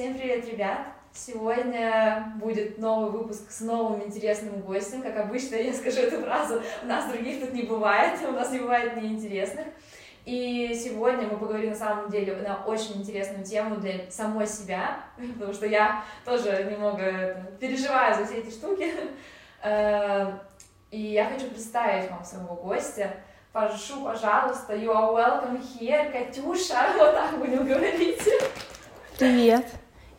Всем привет, ребят! Сегодня будет новый выпуск с новым интересным гостем. Как обычно, я скажу эту фразу, у нас других тут не бывает, у нас не бывает неинтересных. И сегодня мы поговорим на самом деле на очень интересную тему для самой себя, потому что я тоже немного переживаю за все эти штуки. Э, и я хочу представить вам своего гостя. Прошу, пожалуйста, you are welcome here, Катюша, вот так будем говорить. Привет.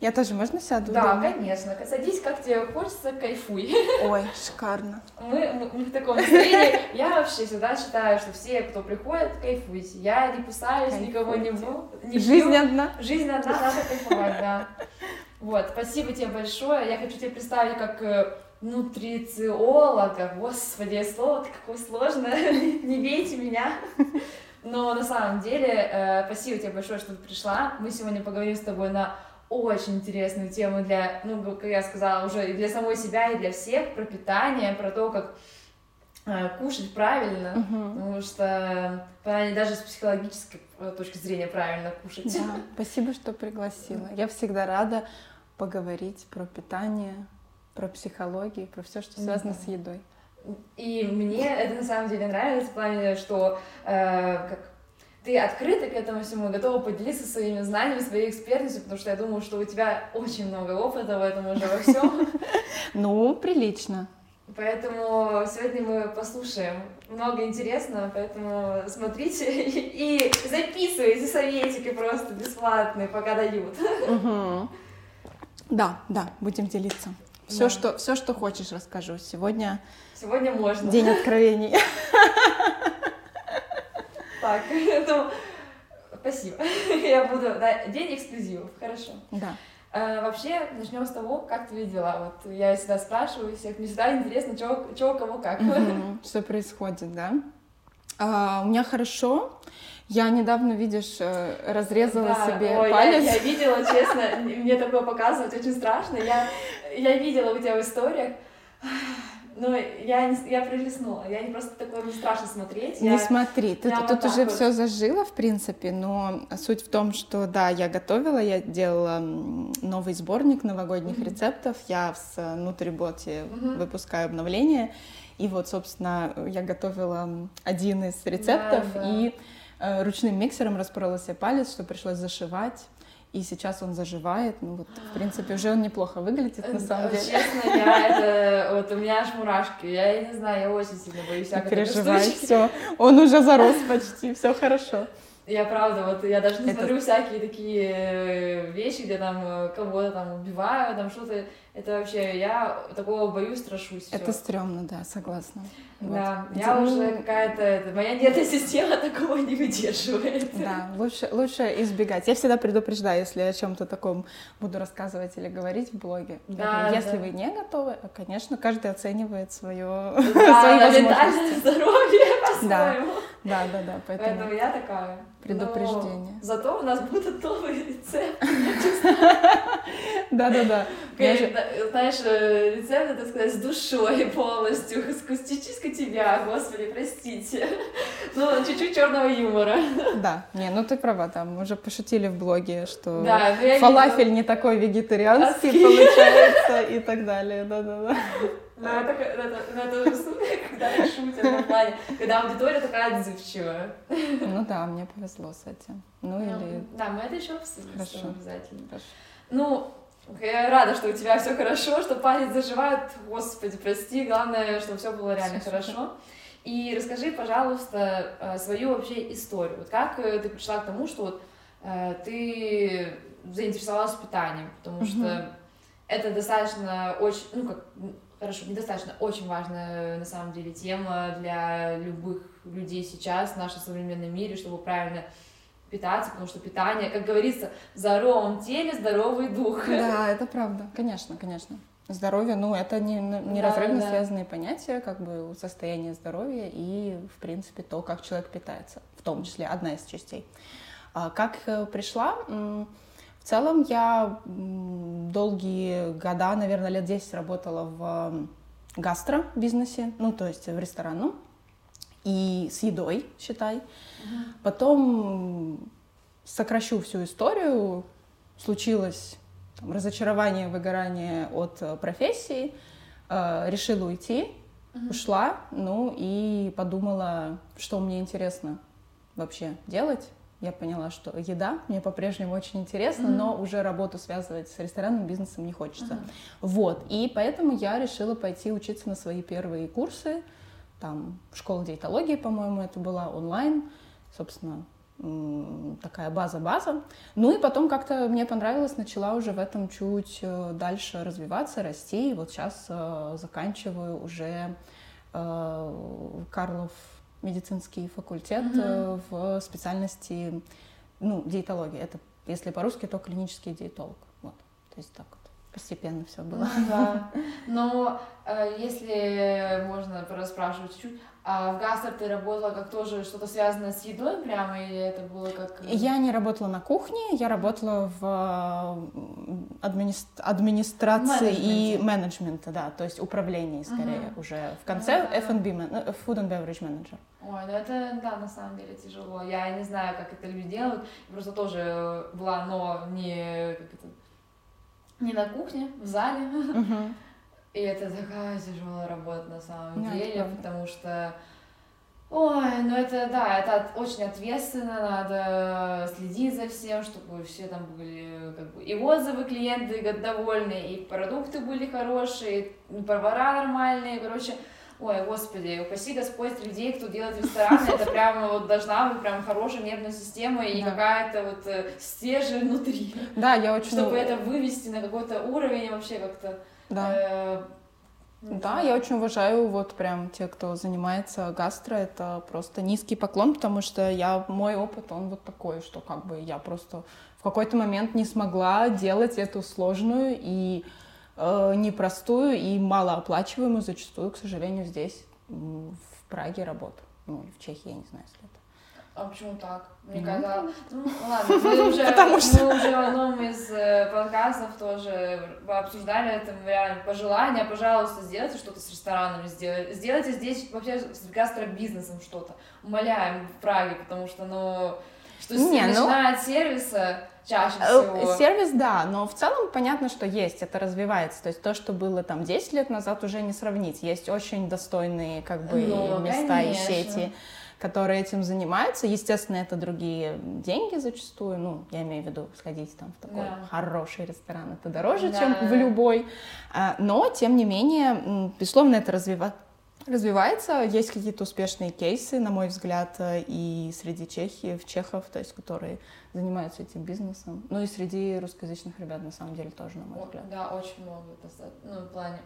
Я тоже, можно сяду? Да, дома? конечно. Садись, как тебе хочется, кайфуй. Ой, шикарно. Мы, мы, мы в таком настроении. Я вообще всегда считаю, что все, кто приходит, кайфуйте. Я не кусаюсь, кайфуйте. никого не бью. Не Жизнь бью. одна. Жизнь одна, надо кайфовать, да. Вот, спасибо тебе большое. Я хочу тебе представить как э, нутрициолога. Господи, слово-то какое сложное. Не бейте меня. Но на самом деле, э, спасибо тебе большое, что ты пришла. Мы сегодня поговорим с тобой на очень интересную тему для, ну, как я сказала, уже и для самой себя, и для всех, про питание, про то, как э, кушать правильно, угу. потому что даже с психологической э, точки зрения правильно кушать. Да, спасибо, что пригласила. Я всегда рада поговорить про питание, про психологию, про все, что связано mm с едой. И мне это на самом деле нравится в плане, что э, как ты открыта к этому всему, готова поделиться своими знаниями, своей экспертностью, потому что я думаю, что у тебя очень много опыта в этом уже во всем. Ну, прилично. Поэтому сегодня мы послушаем много интересного, поэтому смотрите и записывайте советики просто бесплатные, пока дают. Да, да, будем делиться. Все, да. что, все, что хочешь, расскажу. Сегодня, Сегодня можно. День откровений. Так, ну, спасибо. Я буду... Да, день эксклюзивов, хорошо. Да. А, вообще, начнем с того, как твои дела. Вот я всегда спрашиваю всех, мне всегда интересно, чего, кого, как. Что происходит, да? А, у меня хорошо. Я недавно, видишь, э, разрезала да, себе ой, палец. Я, я видела, честно, мне такое показывать очень страшно. Я, я видела у тебя в историях. Ну, я, не, я пролистнула, я не просто такое не страшно смотреть. Не я, смотри, ты, тут, тут уже вот. все зажило, в принципе, но суть в том, что да, я готовила, я делала новый сборник новогодних mm-hmm. рецептов, я в Нутриботе mm-hmm. выпускаю обновление, и вот, собственно, я готовила один из рецептов, да, да. и э, ручным миксером распорола себе палец, что пришлось зашивать и сейчас он заживает. Ну вот, в принципе, уже он неплохо выглядит на самом деле. Честно, я это вот у меня аж мурашки. Я не знаю, я очень сильно боюсь всякой переживай, все. Он уже зарос почти, все хорошо. Я правда, вот я даже не это... смотрю всякие такие э, вещи, где там э, кого-то там убивают, там что-то. Это вообще, я такого боюсь, страшусь. Это всё. стрёмно, да, согласна. Да, вот. я ну... уже какая-то, моя нервная система такого не выдерживает. Да, лучше, лучше избегать. Я всегда предупреждаю, если о чем-то таком буду рассказывать или говорить в блоге. Да, если да. вы не готовы, конечно, каждый оценивает свое да, свои возможности. здоровье да, да, да, да. Поэтому, поэтому я такая. Предупреждение. Но зато у нас будут новые рецепты. Да, да, да. Знаешь, э, рецепты, так сказать, с душой полностью, частичка тебя, господи, простите. Ну, чуть-чуть черного юмора. Да, не, ну ты права, там уже пошутили в блоге, что фалафель не такой вегетарианский получается и так далее. Да, да, да. Но это, это, это супер, когда шутят в плане, когда аудитория такая отзывчивая. Ну да, мне повезло с этим. Ну, ну или... Да, мы это еще обсудим Хорошо. обязательно. Хорошо. Ну, я рада, что у тебя все хорошо, что палец заживает. Господи, прости, главное, чтобы все было реально все хорошо. Супер. И расскажи, пожалуйста, э, свою вообще историю. Вот как э, ты пришла к тому, что вот э, ты заинтересовалась питанием, потому угу. что это достаточно очень, ну как хорошо, недостаточно, очень важная на самом деле тема для любых людей сейчас в нашем современном мире, чтобы правильно питаться, потому что питание, как говорится, в здоровом теле здоровый дух. Да, это правда, конечно, конечно. Здоровье, ну, это не, неразрывно да, да. связанные понятия, как бы состояние здоровья и, в принципе, то, как человек питается, в том числе одна из частей. А как э, пришла? В целом я долгие года, наверное, лет 10 работала в гастро-бизнесе, ну, то есть в ресторанном, и с едой, считай. Uh-huh. Потом сокращу всю историю. Случилось там, разочарование, выгорание от э, профессии, э, решила уйти, uh-huh. ушла, ну и подумала, что мне интересно вообще делать. Я поняла, что еда мне по-прежнему очень интересна, uh-huh. но уже работу связывать с ресторанным бизнесом не хочется. Uh-huh. Вот, и поэтому я решила пойти учиться на свои первые курсы, там, школа диетологии, по-моему, это была онлайн, собственно, такая база-база. Ну и потом как-то мне понравилось, начала уже в этом чуть э, дальше развиваться, расти. И вот сейчас э, заканчиваю уже э, Карлов медицинский факультет mm-hmm. в специальности ну, диетологии. Это, если по-русски, то клинический диетолог. Вот, то есть так постепенно все было. Ну, да. Но э, если можно расспрашивать чуть-чуть, а в гастро ты работала как тоже что-то связанное с едой прямо, или это было как... Э, я не работала на кухне, я работала в администр... администрации и менеджменте, да, то есть управлении скорее uh-huh. уже. В конце uh-huh. F&B, э, Food and Beverage Manager. Ой, ну это, да, на самом деле тяжело. Я не знаю, как это люди делают. Просто тоже была, но не, как это, не на кухне, в зале. Uh-huh. И это такая тяжелая работа на самом Нет, деле, потому что Ой, ну это, да, это очень ответственно, надо следить за всем, чтобы все там были, как бы, и отзывы клиенты довольны, и продукты были хорошие, и повара нормальные, короче, ой, господи, упаси Господь людей, кто делает рестораны, это прямо вот должна быть прям хорошая нервная система и какая-то вот э, стержень внутри. Да, я очень... Чтобы это вывести на какой-то уровень вообще как-то да. Э, да, я очень уважаю вот прям те, кто занимается гастро, это просто низкий поклон, потому что я, мой опыт, он вот такой, что как бы я просто в какой-то момент не смогла делать эту сложную и э, непростую и малооплачиваемую зачастую, к сожалению, здесь, в Праге работу. Ну, в Чехии, я не знаю, если это а почему так? Мне mm-hmm. казалось... Ну, ладно, мы уже, Потому что... мы уже в одном из э, подкастов тоже обсуждали это реально пожелание, пожалуйста, сделайте что-то с ресторанами, сделайте, сделайте здесь вообще с гастробизнесом что-то. Умоляем в Праге, потому что, ну, что Не, начиная ну... от сервиса, чаще э, всего. Сервис, да, но в целом понятно, что есть, это развивается. То есть то, что было там 10 лет назад, уже не сравнить. Есть очень достойные как бы ну, места конечно. и сети которые этим занимаются. Естественно, это другие деньги зачастую. Ну, я имею в виду сходить там в такой да. хороший ресторан. Это дороже, да. чем в любой. А, но, тем не менее, безусловно, это развивается развивается. Есть какие-то успешные кейсы, на мой взгляд, и среди Чехии, в чехов, то есть, которые занимаются этим бизнесом. Ну и среди русскоязычных ребят, на самом деле, тоже, на мой взгляд. Да, очень много. Ну, в плане...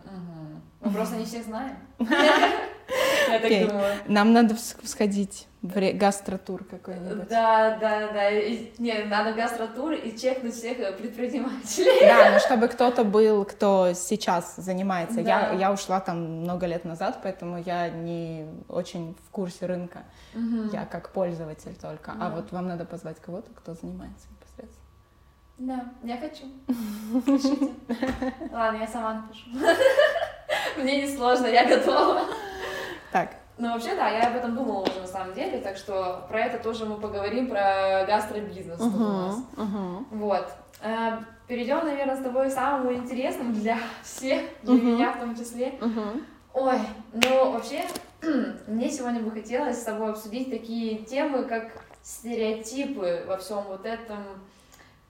Мы просто не всех знаем. Я так думаю. Нам надо сходить в гастротур какой-нибудь. Да, да, да. Не, надо гастротур и чекнуть всех предпринимателей. Да, но чтобы кто-то был, кто сейчас занимается. Да. Я, я ушла там много лет назад, поэтому я не очень в курсе рынка. Угу. Я как пользователь только. А да. А вот вам надо позвать кого-то, кто занимается непосредственно. Да, я хочу. Пишите. Ладно, я сама напишу. Мне не сложно, я готова. Так, ну, вообще, да, я об этом думала уже на самом деле, так что про это тоже мы поговорим, про гастробизнес uh-huh, у нас. Uh-huh. Вот. Э, перейдем, наверное, с тобой к самому интересному для всех, для uh-huh. меня в том числе. Uh-huh. Ой, ну, вообще, мне сегодня бы хотелось с тобой обсудить такие темы, как стереотипы во всем вот этом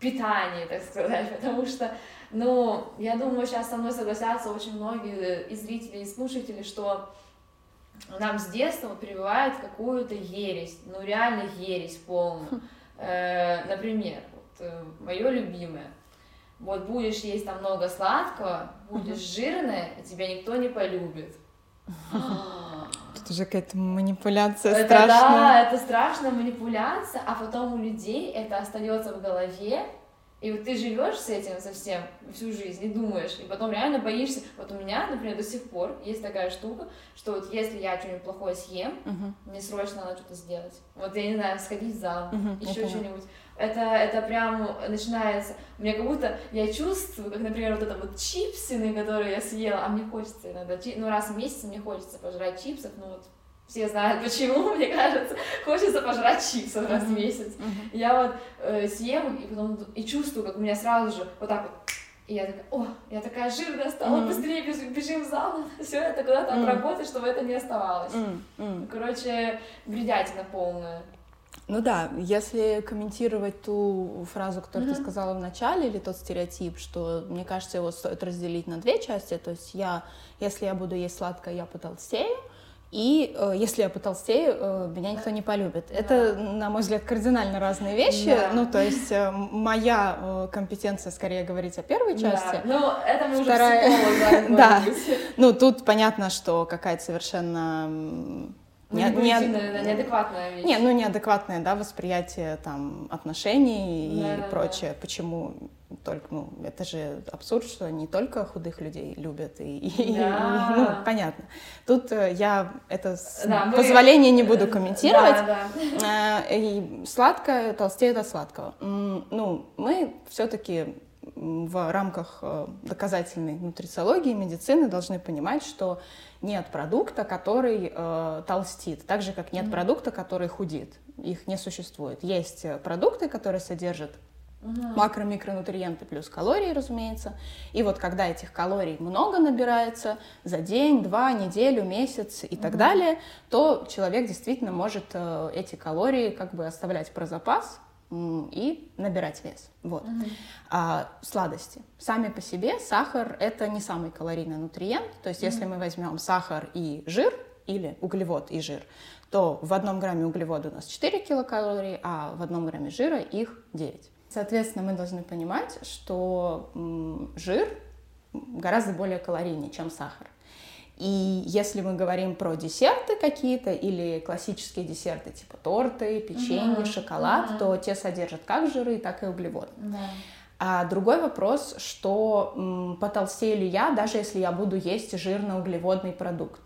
питании, так сказать, потому что, ну, я думаю, сейчас со мной согласятся очень многие и зрители, и слушатели, что нам с детства прививают какую-то ересь, ну реально ересь полную. Хм. Э, например, вот, э, мое любимое. Вот будешь есть там много сладкого, будешь жирная, тебя никто не полюбит. Это же какая-то манипуляция это, страшная. Да, это страшная манипуляция, а потом у людей это остается в голове, и вот ты живешь с этим совсем всю жизнь и думаешь, и потом реально боишься. Вот у меня, например, до сих пор есть такая штука, что вот если я что-нибудь плохое съем, uh-huh. мне срочно надо что-то сделать. Вот я не знаю, сходить в зал, uh-huh, еще что-нибудь. Это, это прям начинается. Мне как будто я чувствую, как, например, вот это вот чипсины, которые я съела, а мне хочется иногда, ну раз в месяц мне хочется пожрать чипсов, ну вот все знают почему, мне кажется, хочется пожрать чипсы раз в месяц. Uh-huh. Я вот э, съем и потом и чувствую, как у меня сразу же вот так вот И я такая, о, я такая жирная стала, mm-hmm. быстрее бежим, бежим в зал, все это куда-то mm-hmm. отработать, чтобы это не оставалось. Mm-hmm. Короче, бредятина полная. Ну да, если комментировать ту фразу, которую mm-hmm. ты сказала в начале, или тот стереотип, что, мне кажется, его стоит разделить на две части, то есть я, если я буду есть сладкое, я потолстею, и э, если я потолстею, э, меня никто не полюбит. Да. Это, на мой взгляд, кардинально разные вещи. Да. Ну, то есть э, моя э, компетенция скорее говорить о первой части. Да. Ну, это мы Вторая... уже психолог, да. да. Ну, тут понятно, что какая-то совершенно не, не, неадекватная вещь. Не, ну неадекватное, да, восприятие там отношений да, и да, прочее. Да. Почему только, ну, это же абсурд, что не только худых людей любят, и, да. и ну, понятно. Тут э, я это с да, позволения мы... не буду комментировать. Да, да. Э, и сладкое толстеет от сладкого. Ну, мы все-таки в рамках э, доказательной нутрициологии, медицины должны понимать, что нет продукта, который э, толстит, так же как нет mm-hmm. продукта, который худит. Их не существует. Есть э, продукты, которые содержат mm-hmm. макро-микронутриенты плюс калории, разумеется. И вот когда этих калорий много набирается за день, два, неделю, месяц и mm-hmm. так далее, то человек действительно может э, эти калории как бы оставлять про запас и набирать вес. Вот. Угу. А, сладости. Сами по себе сахар это не самый калорийный нутриент. То есть, угу. если мы возьмем сахар и жир, или углевод и жир, то в одном грамме углевода у нас 4 килокалории, а в одном грамме жира их 9. Соответственно, мы должны понимать, что жир гораздо более калорийнее, чем сахар. И если мы говорим про десерты какие-то или классические десерты типа торты, печенье, uh-huh. шоколад, uh-huh. то те содержат как жиры, так и углеводы. Uh-huh. А другой вопрос, что м, потолстею ли я, даже если я буду есть жирно-углеводный продукт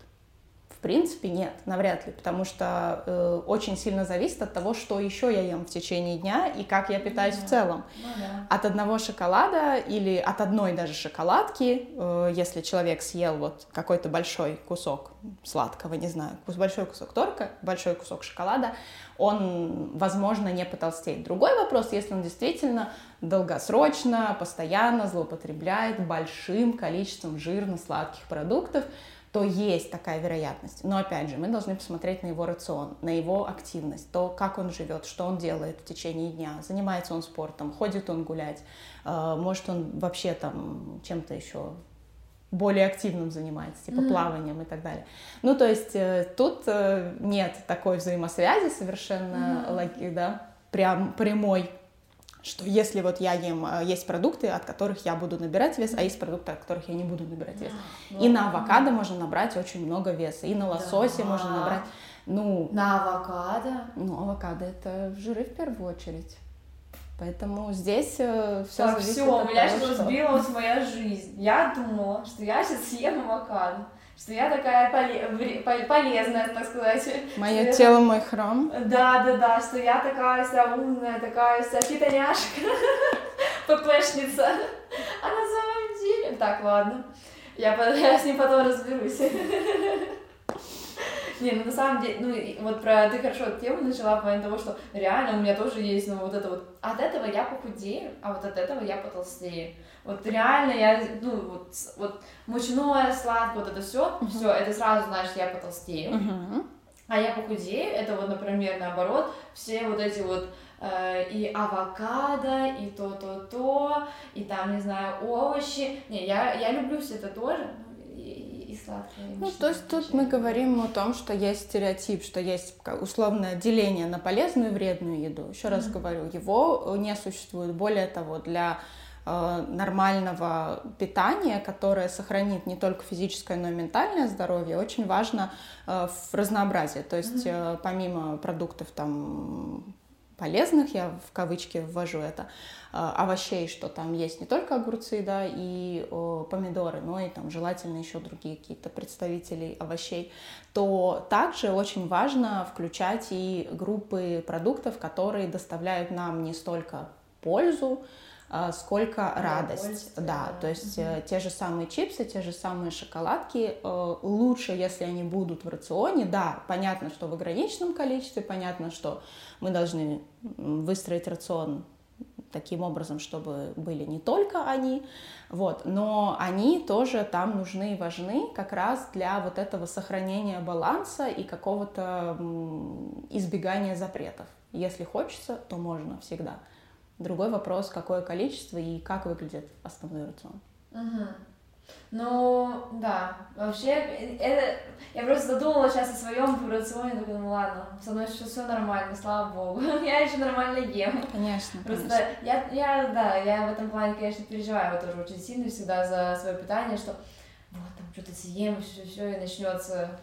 принципе, нет, навряд ли, потому что э, очень сильно зависит от того, что еще я ем в течение дня и как я питаюсь mm-hmm. в целом. Mm-hmm. От одного шоколада или от одной даже шоколадки, э, если человек съел вот какой-то большой кусок сладкого, не знаю, большой кусок торка, большой кусок шоколада, он, возможно, не потолстеет. Другой вопрос, если он действительно долгосрочно, постоянно злоупотребляет большим количеством жирно-сладких продуктов, то есть такая вероятность. Но опять же, мы должны посмотреть на его рацион, на его активность, то, как он живет, что он делает в течение дня, занимается он спортом, ходит он гулять, э, может он вообще там чем-то еще более активным занимается, типа mm-hmm. плаванием и так далее. Ну, то есть э, тут э, нет такой взаимосвязи совершенно, mm-hmm. да, прям прямой что если вот я ем, э, есть продукты, от которых я буду набирать вес, а есть продукты, от которых я не буду набирать вес. И на авокадо можно набрать очень много веса, и на лососе да. можно набрать, ну... На авокадо? Ну, авокадо это жиры в первую очередь. Поэтому здесь э, все так, зависит все, от у меня сейчас что... разбилась моя жизнь. Я думала, что я сейчас съем авокадо что я такая полезная, так сказать. Мое тело мой храм. Да, да, да, что я такая вся умная, такая вся фитоняшка, ППшница. А на самом деле... Так, ладно, я, я с ним потом разберусь. Не, ну на самом деле, ну вот про ты хорошо тему начала в плане того, что реально у меня тоже есть, ну вот это вот, от этого я похудею, а вот от этого я потолстею. Вот реально я, ну вот, вот мучное, сладкое, вот это все, uh-huh. все, это сразу значит, я потолстею. Uh-huh. А я похудею, это вот, например, наоборот, все вот эти вот э, и авокадо, и то-то-то, и там, не знаю, овощи. Не, я, я люблю все это тоже, сладкое. Ну, то есть тут мы говорим о том, что есть стереотип, что есть условное деление на полезную и вредную еду. Еще mm-hmm. раз говорю, его не существует. Более того, для Э, нормального питания, которое сохранит не только физическое, но и ментальное здоровье, очень важно э, в разнообразии. То есть mm-hmm. помимо продуктов там полезных, я в кавычки ввожу это, овощей, что там есть не только огурцы, да, и помидоры, но и там желательно еще другие какие-то представители овощей, то также очень важно включать и группы продуктов, которые доставляют нам не столько пользу, а, сколько радость. Да, да, то есть угу. те же самые чипсы, те же самые шоколадки, э, лучше, если они будут в рационе. Да, понятно, что в ограниченном количестве, понятно, что мы должны выстроить рацион таким образом, чтобы были не только они, вот, но они тоже там нужны и важны как раз для вот этого сохранения баланса и какого-то избегания запретов. Если хочется, то можно всегда. Другой вопрос, какое количество и как выглядит основной рацион. Угу. Ну, да, вообще, это, я просто задумалась сейчас о своем рационе, такой, ну ладно, со мной сейчас все нормально, слава богу, я еще нормально ем. Конечно, Просто конечно. Я, я, да, я в этом плане, конечно, переживаю вот тоже очень сильно всегда за свое питание, что вот там что-то съем, все, все, и начнется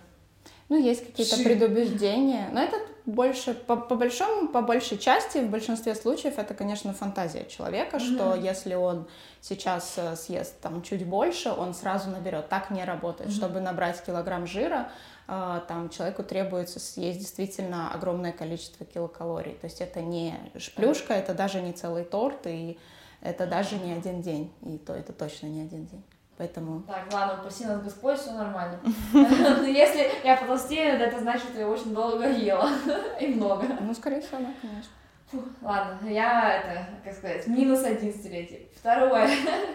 ну, есть какие-то Ши. предубеждения, но это больше, по, по большому, по большей части, в большинстве случаев, это, конечно, фантазия человека, mm-hmm. что если он сейчас э, съест там чуть больше, он сразу наберет. Так не работает. Mm-hmm. Чтобы набрать килограмм жира, э, там человеку требуется съесть действительно огромное количество килокалорий. То есть это не шплюшка, это даже не целый торт, и это даже не один день. И то это точно не один день. Поэтому... Так, ладно, упаси нас Господь, все нормально. Но если я потолстею, это значит, что я очень долго ела и много. Ну, скорее всего, да, конечно. Фух, ладно, я это, как сказать, минус один столетий. Второе,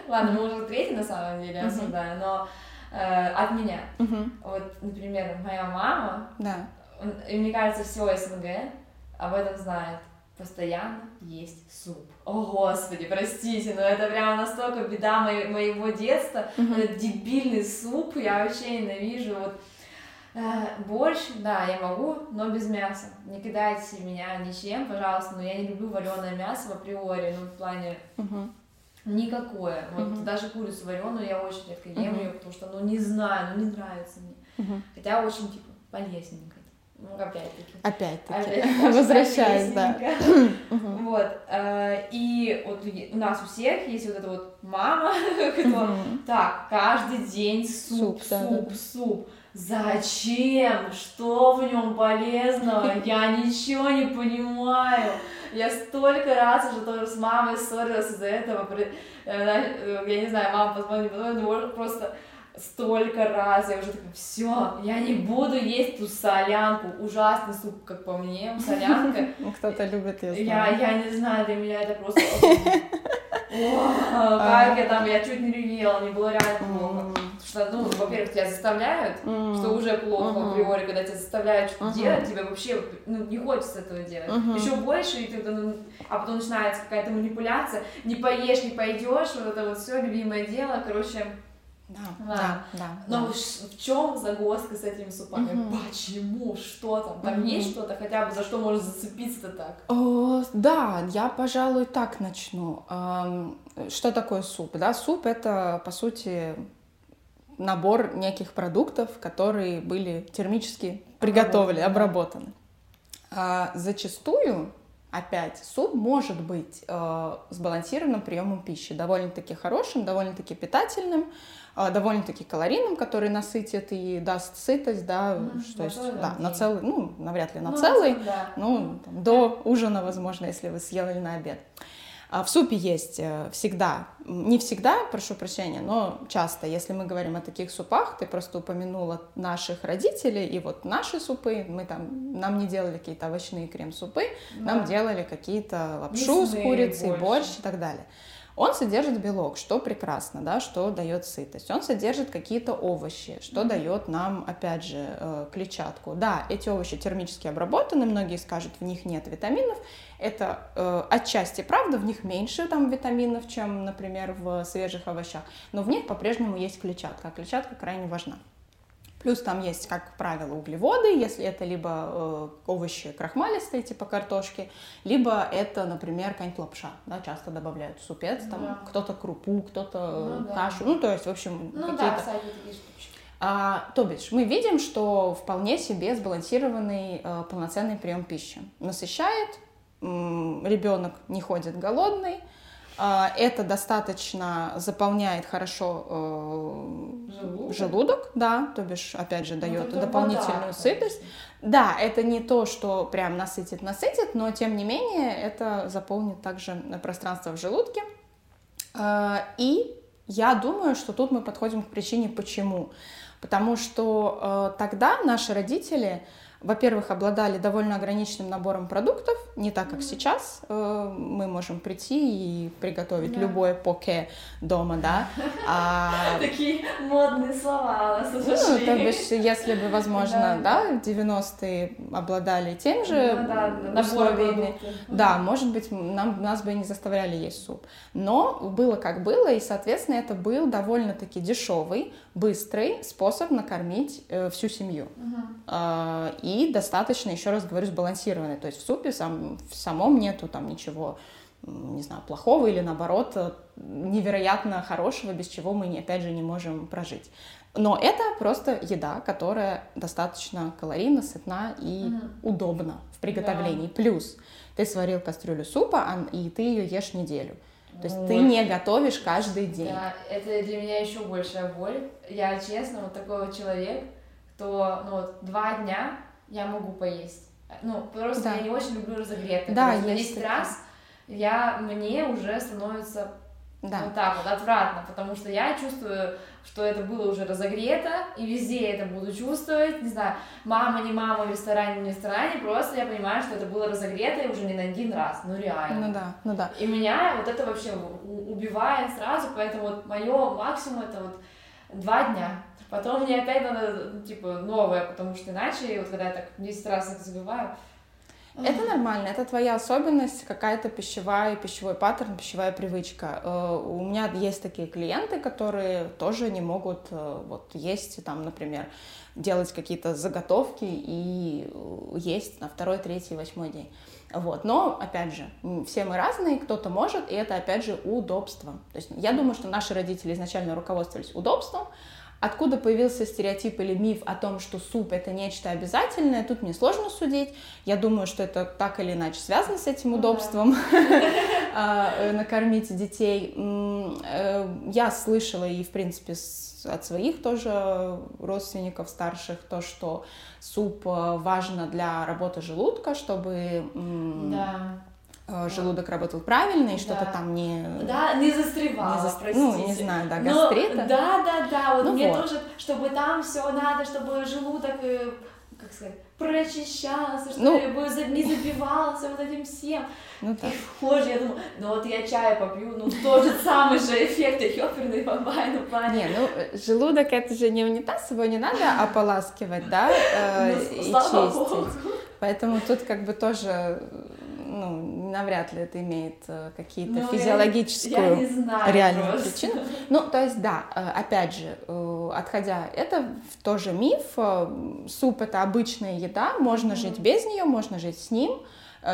ладно, мы уже третий на самом деле обсуждаем, но э, от меня. Вот, например, моя мама, да. и мне кажется, все СНГ об этом знает постоянно есть суп. О, Господи, простите, но это прямо настолько беда мо- моего детства. Mm-hmm. Этот дебильный суп я вообще ненавижу. Вот э, борщ, да, я могу, но без мяса. Не кидайте меня ничем, пожалуйста, но я не люблю вареное мясо в априори, ну, в плане... Mm-hmm. Никакое. Вот uh-huh. даже курицу вареную я очень редко ем uh-huh. ее, потому что, ну, не знаю, ну, не нравится мне. Uh-huh. Хотя очень, типа, полезненько. Ну, опять-таки. Опять-таки. Опять Возвращаюсь, да. Вот. Э, и вот у нас у всех есть вот эта вот мама, кто так, каждый день суп, суп, суп. Зачем? Что в нем полезного? Я ничего не понимаю. Я столько раз уже тоже с мамой ссорилась из-за этого. Э, э, я не знаю, мама позвонила, потом просто столько раз, я уже такая, все, я не буду есть ту солянку, ужасный суп, как по мне, солянка. Кто-то любит ее. Я, я не знаю, для меня это просто... Как я там, я чуть не ревела, мне было реально плохо. Что, ну, во-первых, тебя заставляют, что уже плохо априори, когда тебя заставляют что-то делать, тебе вообще ну, не хочется этого делать. Еще больше, и ты, ну, а потом начинается какая-то манипуляция, не поешь, не пойдешь, вот это вот все любимое дело, короче, да, да, да. Но да. в чем загвоздка с этими супами? Угу. Почему? Что там? Там угу. есть что-то хотя бы, за что можно зацепиться так? О, да, я, пожалуй, так начну. Что такое суп? Да, суп это, по сути, набор неких продуктов, которые были термически приготовлены, обработаны. А, зачастую опять, суп может быть э, сбалансированным приемом пищи, довольно-таки хорошим, довольно-таки питательным, довольно-таки калорийным, который насытит и даст сытость, да, mm, что есть, да, на целый, ну, навряд ли на ну, целый, да. ну, там, до ужина, возможно, если вы съели на обед. А в супе есть э, всегда, не всегда, прошу прощения, но часто, если мы говорим о таких супах, ты просто упомянула наших родителей, и вот наши супы, мы там, нам не делали какие-то овощные крем-супы, да. нам делали какие-то лапшу Мясные с курицей, больше. борщ и так далее. Он содержит белок, что прекрасно, да, что дает сытость. Он содержит какие-то овощи, что mm-hmm. дает нам, опять же, э, клетчатку. Да, эти овощи термически обработаны, многие скажут, в них нет витаминов. Это э, отчасти правда, в них меньше там витаминов, чем, например, в свежих овощах, но в них по-прежнему есть клетчатка, а клетчатка крайне важна. Плюс там есть, как правило, углеводы, если это либо э, овощи крахмалистые, типа картошки, либо это, например, какая-нибудь лапша, да, часто добавляют в супец, там да. кто-то крупу, кто-то ну, кашу, да. ну, то есть, в общем, ну, какие-то... Да, а, то бишь, мы видим, что вполне себе сбалансированный э, полноценный прием пищи. Насыщает, ребенок не ходит голодный, это достаточно заполняет хорошо э, желудок, желудок да, то бишь, опять же, дает ну, дополнительную вода, сытость. Да, это не то, что прям насытит, насытит, но тем не менее это заполнит также пространство в желудке. А, и я думаю, что тут мы подходим к причине, почему. Потому что э, тогда наши родители во-первых, обладали довольно ограниченным набором продуктов, не так, как mm-hmm. сейчас. Э, мы можем прийти и приготовить yeah. любое поке дома, да. А... Такие модные слова у нас Ну, то бишь, если бы, возможно, да, в 90-е обладали тем же ну условиями, да, может быть, нам, нас бы и не заставляли есть суп. Но было как было, и, соответственно, это был довольно-таки дешевый, быстрый способ накормить э, всю семью. Uh-huh. И и достаточно, еще раз говорю, сбалансированный. То есть в супе сам, в самом нету там ничего, не знаю, плохого или наоборот э, невероятно хорошего, без чего мы, опять же, не можем прожить. Но это просто еда, которая достаточно калорийна, сытна и mm. удобна в приготовлении. Да. Плюс ты сварил кастрюлю супа, и ты ее ешь неделю. То есть вот. ты не готовишь каждый день. Да, это для меня еще большая боль. Я, честно, вот такой вот человек, кто, ну вот, два дня я могу поесть. Ну, просто да. я не очень люблю разогретое. Да, есть 10 раз я, мне уже становится да. вот так вот отвратно, потому что я чувствую, что это было уже разогрето, и везде я это буду чувствовать, не знаю, мама, не мама, в ресторане, не в ресторане, просто я понимаю, что это было разогрето и уже не на один раз, ну реально. Ну да, ну да. И меня вот это вообще убивает сразу, поэтому вот мое максимум это вот два дня. Потом мне опять надо, ну, типа, новое, потому что иначе, вот когда я так 10 раз их забиваю, это нормально, это твоя особенность, какая-то пищевая, пищевой паттерн, пищевая привычка. Э, у меня есть такие клиенты, которые тоже не могут э, вот есть там, например, делать какие-то заготовки и э, есть на второй, третий, восьмой день. Вот. Но, опять же, все мы разные, кто-то может, и это, опять же, удобство. То есть я думаю, что наши родители изначально руководствовались удобством, Откуда появился стереотип или миф о том, что суп это нечто обязательное, тут мне сложно судить. Я думаю, что это так или иначе связано с этим удобством а, э, накормить детей. Э, я слышала и, в принципе, от своих тоже родственников старших то, что суп э, важно для работы желудка, чтобы да желудок работал правильно и что-то там не... Да, не застревало, не за... простите. Ну, не знаю, да, гастрита. Но, да, да, да, вот ну мне вот. тоже, чтобы там все надо, чтобы желудок, э, как сказать, прочищался, чтобы ну, не забивался вот этим всем. Ну, так. И позже я думаю, ну вот я чай попью, ну тот же самый же эффект, ёперный бабай, ну плане. Не, ну желудок это же не унитаз, его не надо ополаскивать, да, э, ну, и чистить. Поэтому тут как бы тоже ну, навряд ли это имеет э, какие-то ну, физиологическую я, знаю реальную просто. причину. Ну, то есть, да, э, опять же, э, отходя, это тоже миф. Суп это обычная еда, можно mm-hmm. жить без нее, можно жить с ним.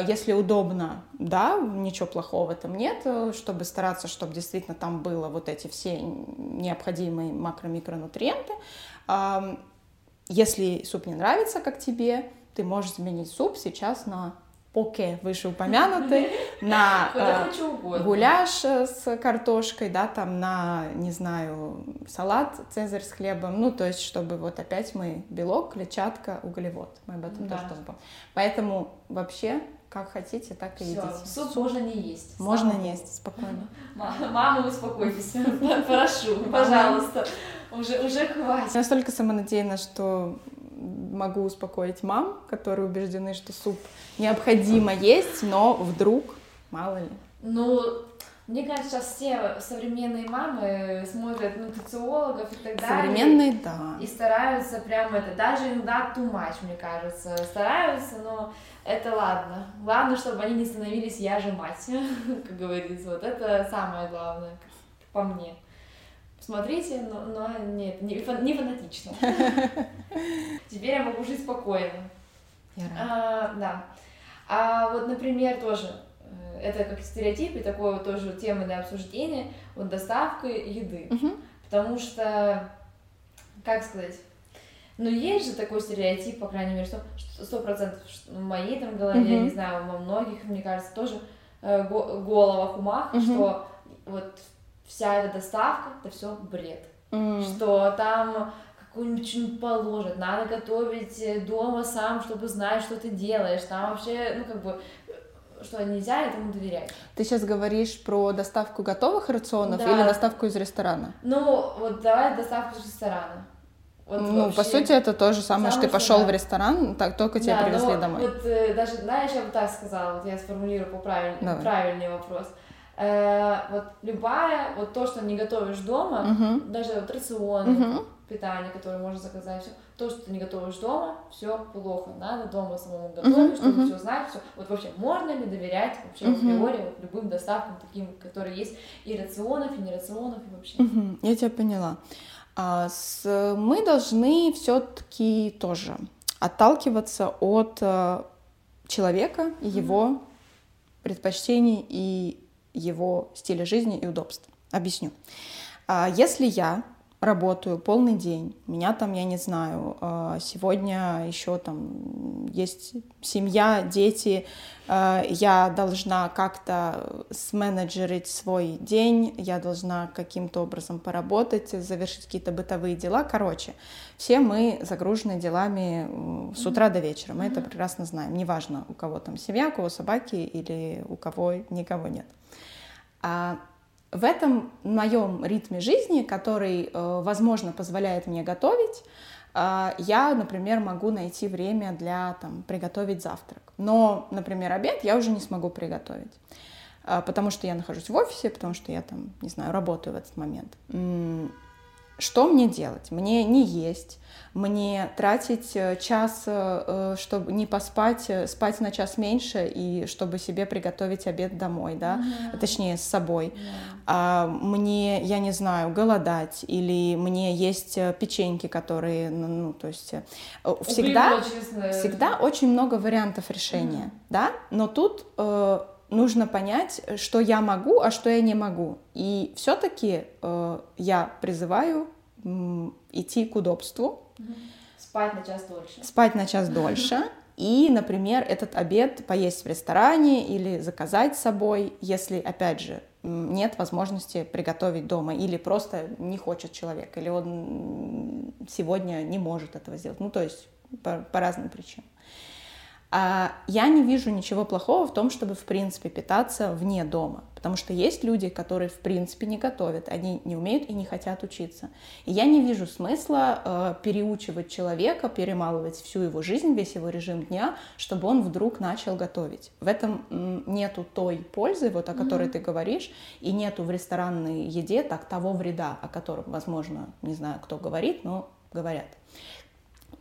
Если удобно, да, ничего плохого в этом нет, чтобы стараться, чтобы действительно там было вот эти все необходимые макро-микронутриенты. Если суп не нравится, как тебе, ты можешь заменить суп сейчас на поке вышеупомянутый, на э, гуляш э, с картошкой, да, там на, не знаю, салат цезарь с хлебом, ну, то есть, чтобы вот опять мы белок, клетчатка, углевод, мы об этом да. тоже думаем. Поэтому вообще как хотите, так и Всё, едите. Суп, суп можно не есть. Можно не есть, спокойно. Мама, успокойтесь, прошу, пожалуйста. Уже, уже хватит. Я настолько самонадеянна, что могу успокоить мам, которые убеждены, что суп необходимо есть, но вдруг, мало ли. Ну, мне кажется, сейчас все современные мамы смотрят нутрициологов и так далее. Современные, да. И стараются прям это, даже иногда too much, мне кажется, стараются, но это ладно. Главное, чтобы они не становились я же мать, как говорится. Вот это самое главное, по мне. Смотрите, но, но нет, не, не фанатично. Теперь я могу жить спокойно. А, да. А вот, например, тоже, э, это как стереотип и такое вот тоже тема для обсуждения, вот доставка еды. Угу. Потому что, как сказать, ну, есть же такой стереотип, по крайней мере, сто процентов в моей там голове, mm не знаю, во многих, мне кажется, тоже э, головах, умах, mm что вот вся эта доставка, это все бред. Mm. Что там какую-нибудь что-нибудь положат, надо готовить э, дома сам, чтобы знать, что ты делаешь. Там вообще, ну, как бы, э, что нельзя этому доверять. Ты сейчас говоришь про доставку готовых рационов да. или доставку из ресторана? Ну, вот давай доставку из ресторана. Вот ну, вообще... по сути, это то же самое, что ты пошел да. в ресторан, так только да, тебя привезли но домой. Вот э, даже, знаешь, я бы так сказала, вот я сформулирую по правильный, правильный вопрос. Э, вот любая, вот то, что не готовишь дома, угу. даже вот рацион, угу. питание, которое можно заказать, все, то, что ты не готовишь дома, все плохо. Надо дома самому готовить, угу, чтобы угу. все знать, все. Вот вообще можно ли доверять вообще угу. априори вот, любым доставкам таким, которые есть и рационов, и не рационов, и вообще. Угу. Я тебя поняла. А, с, мы должны все-таки тоже отталкиваться от э, человека и его предпочтений и его стиля жизни и удобств. Объясню. А, если я работаю полный день, меня там, я не знаю, а, сегодня еще там есть семья, дети, а, я должна как-то сменеджерить свой день, я должна каким-то образом поработать, завершить какие-то бытовые дела. Короче, все мы загружены делами с утра до вечера, мы это прекрасно знаем. Неважно, у кого там семья, у кого собаки или у кого никого нет. А в этом моем ритме жизни, который, э, возможно, позволяет мне готовить, э, я, например, могу найти время для там, приготовить завтрак. Но, например, обед я уже не смогу приготовить, э, потому что я нахожусь в офисе, потому что я там, не знаю, работаю в этот момент. Что мне делать? Мне не есть, мне тратить э, час, э, э, чтобы не поспать, спать на час меньше и чтобы себе приготовить обед домой, да, mm-hmm. точнее с собой. Yeah. А мне, я не знаю, голодать или мне есть печеньки, которые, ну, то есть всегда, всегда очень много вариантов решения, mm-hmm. да, но тут нужно понять, что я могу, а что я не могу. И все-таки э, я призываю э, идти к удобству. Спать на час дольше. Спать на час дольше. И, например, этот обед поесть в ресторане или заказать с собой, если, опять же, нет возможности приготовить дома, или просто не хочет человек, или он сегодня не может этого сделать. Ну, то есть по, по разным причинам. А я не вижу ничего плохого в том, чтобы, в принципе, питаться вне дома. Потому что есть люди, которые, в принципе, не готовят, они не умеют и не хотят учиться. И я не вижу смысла э, переучивать человека, перемалывать всю его жизнь, весь его режим дня, чтобы он вдруг начал готовить. В этом нету той пользы, вот о которой mm-hmm. ты говоришь, и нету в ресторанной еде так того вреда, о котором, возможно, не знаю, кто говорит, но говорят.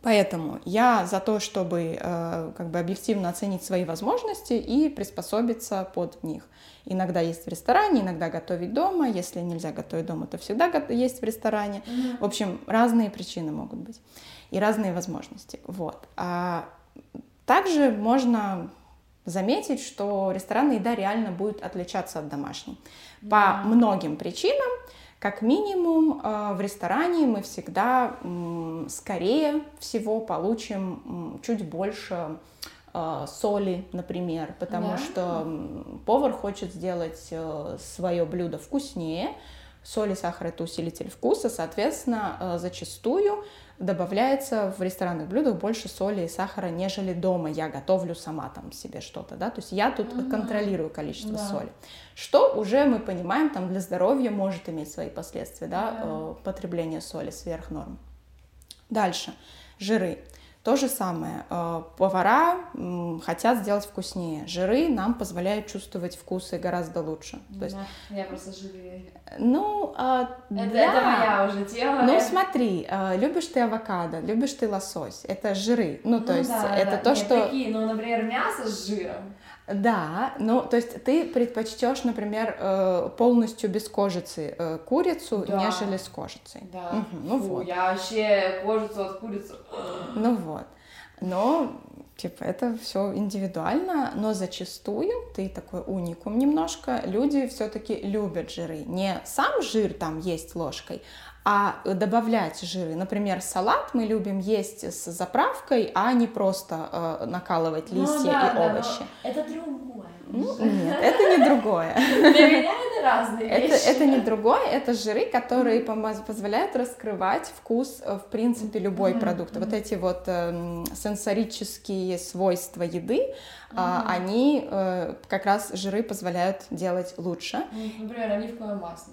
Поэтому я за то, чтобы э, как бы объективно оценить свои возможности и приспособиться под них. Иногда есть в ресторане, иногда готовить дома. Если нельзя готовить дома, то всегда есть в ресторане. Mm-hmm. В общем, разные причины могут быть и разные возможности. Вот. А также можно заметить, что ресторанная еда реально будет отличаться от домашней mm-hmm. по многим причинам. Как минимум э, в ресторане мы всегда скорее всего получим чуть больше э, соли, например, потому да. что повар хочет сделать э, свое блюдо вкуснее. Соль и сахар это усилитель вкуса, соответственно, зачастую добавляется в ресторанных блюдах больше соли и сахара, нежели дома я готовлю сама там себе что-то, да, то есть я тут угу. контролирую количество да. соли, что уже мы понимаем там для здоровья может иметь свои последствия, да, да. Э, потребление соли сверх норм. Дальше, жиры. То же самое. Э, повара хотят сделать вкуснее. Жиры нам позволяют чувствовать вкусы гораздо лучше. То есть, я просто жиры. Ну, а, это, да. это моя уже тема. Ну, смотри, а, любишь ты авокадо, любишь ты лосось. Это жиры. Ну, то ну, есть, да, это да. то, Нет, что... такие, ну, например, мясо с жиром. Да, ну, то есть ты предпочтешь, например, э, полностью без кожицы э, курицу, да. нежели с кожицей. Да. Угу, ну Фу, вот. Я вообще кожицу от курицы. Ну вот. Но типа это все индивидуально, но зачастую ты такой уникум немножко. Люди все-таки любят жиры. Не сам жир там есть ложкой, а добавлять жиры. Например, салат мы любим есть с заправкой, а не просто э, накалывать ну листья ну, да, и да, овощи. Это другое. Ну, нет, это не другое. Для меня это разные это, вещи. Это не другое, это жиры, которые позволяют раскрывать вкус, э, в принципе, любой mm-hmm. продукта. Вот эти вот э, сенсорические свойства еды, mm-hmm. они э, как раз жиры позволяют делать лучше. Например, оливковое масло.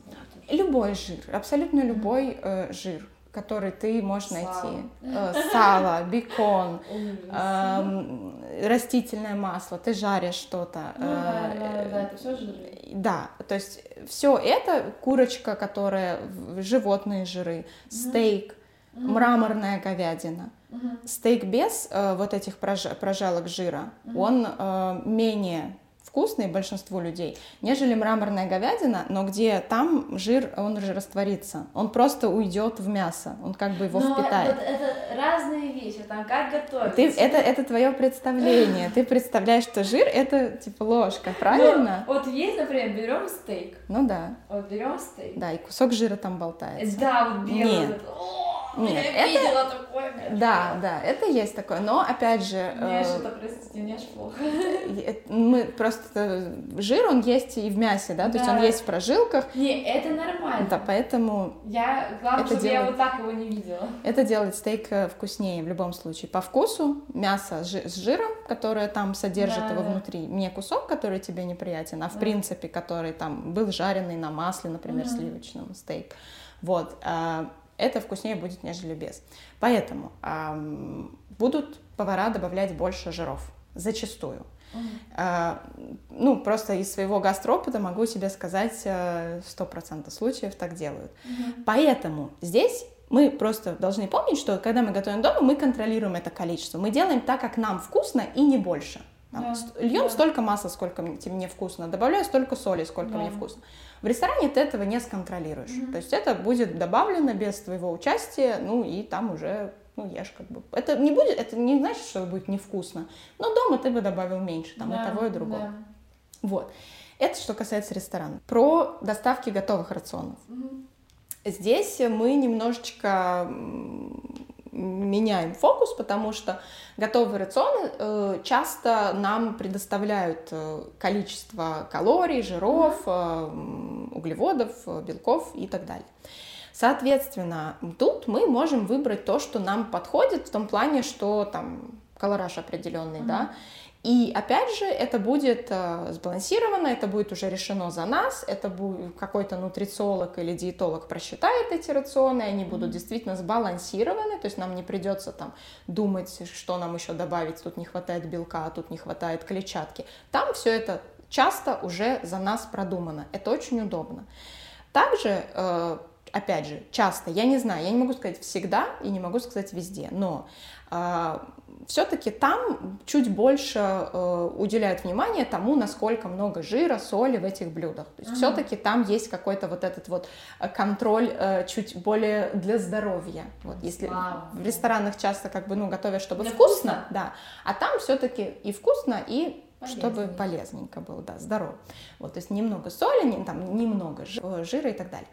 Любой жир, абсолютно любой э, жир который ты можешь найти. Э, сало, бекон, э, растительное масло, ты жаришь что-то. Ну, да, да, да, это все жиры. Да, то есть все это курочка, которая животные жиры, стейк, мраморная говядина. Стейк без э, вот этих прожалок жира, он э, менее вкусный большинству людей, нежели мраморная говядина, но где там жир, он уже растворится. Он просто уйдет в мясо, он как бы его но впитает. Вот это разные вещи, там как готовить. Ты, это, это твое представление. Ты представляешь, что жир это типа ложка, правильно? Но, вот есть, например, берем стейк. Ну да. Вот берем стейк. Да, и кусок жира там болтается. Да, вот белый. Нет. Нет, я это... видела такое. Да, да, это есть такое, но опять же... Мне э... простите, мне плохо. Мы просто... Жир, он есть и в мясе, да, то да. есть он есть в прожилках. Не, это нормально. Да, поэтому... Я, главное, это чтобы делает... я вот так его не видела. Это делает стейк э, вкуснее в любом случае. По вкусу мясо с жиром, которое там содержит да, его да. внутри, не кусок, который тебе неприятен, а в да. принципе, который там был жареный на масле, например, угу. сливочном стейк. Вот. Это вкуснее будет, нежели без. Поэтому эм, будут повара добавлять больше жиров, зачастую. Uh-huh. ну, просто из своего гастропыта могу себе сказать, э, сто процентов случаев так делают. Uh-huh. Поэтому здесь мы просто должны помнить, что когда мы готовим дома, мы контролируем это количество. Мы делаем так, как нам вкусно и не больше. Да, льем да. столько масла, сколько мне вкусно, добавляю столько соли, сколько да. мне вкусно. В ресторане ты этого не сконтролируешь. Mm-hmm. То есть это будет добавлено без твоего участия, ну и там уже ну, ешь как бы. Это не будет, это не значит, что будет невкусно. Но дома ты бы добавил меньше, там да, и того, и другого. Да. Вот. Это что касается ресторана. Про доставки готовых рационов. Mm-hmm. Здесь мы немножечко меняем фокус, потому что готовые рационы э, часто нам предоставляют э, количество калорий, жиров, э, углеводов, белков и так далее. Соответственно, тут мы можем выбрать то, что нам подходит в том плане, что там колораж определенный, mm-hmm. да, и опять же, это будет э, сбалансировано, это будет уже решено за нас, это будет какой-то нутрициолог или диетолог просчитает эти рационы, они будут действительно сбалансированы, то есть нам не придется там думать, что нам еще добавить, тут не хватает белка, а тут не хватает клетчатки. Там все это часто уже за нас продумано, это очень удобно. Также э, опять же, часто, я не знаю, я не могу сказать всегда и не могу сказать везде, но э, все-таки там чуть больше э, уделяют внимание тому, насколько много жира, соли в этих блюдах. То есть mm-hmm. все-таки там есть какой-то вот этот вот э, контроль э, чуть более для здоровья. Вот если wow. в ресторанах часто как бы ну готовят, чтобы вкусно, вкусно, да, а там все-таки и вкусно, и чтобы полезненько было, да, здорово. Вот, то есть немного соли, не, там немного жира и так далее.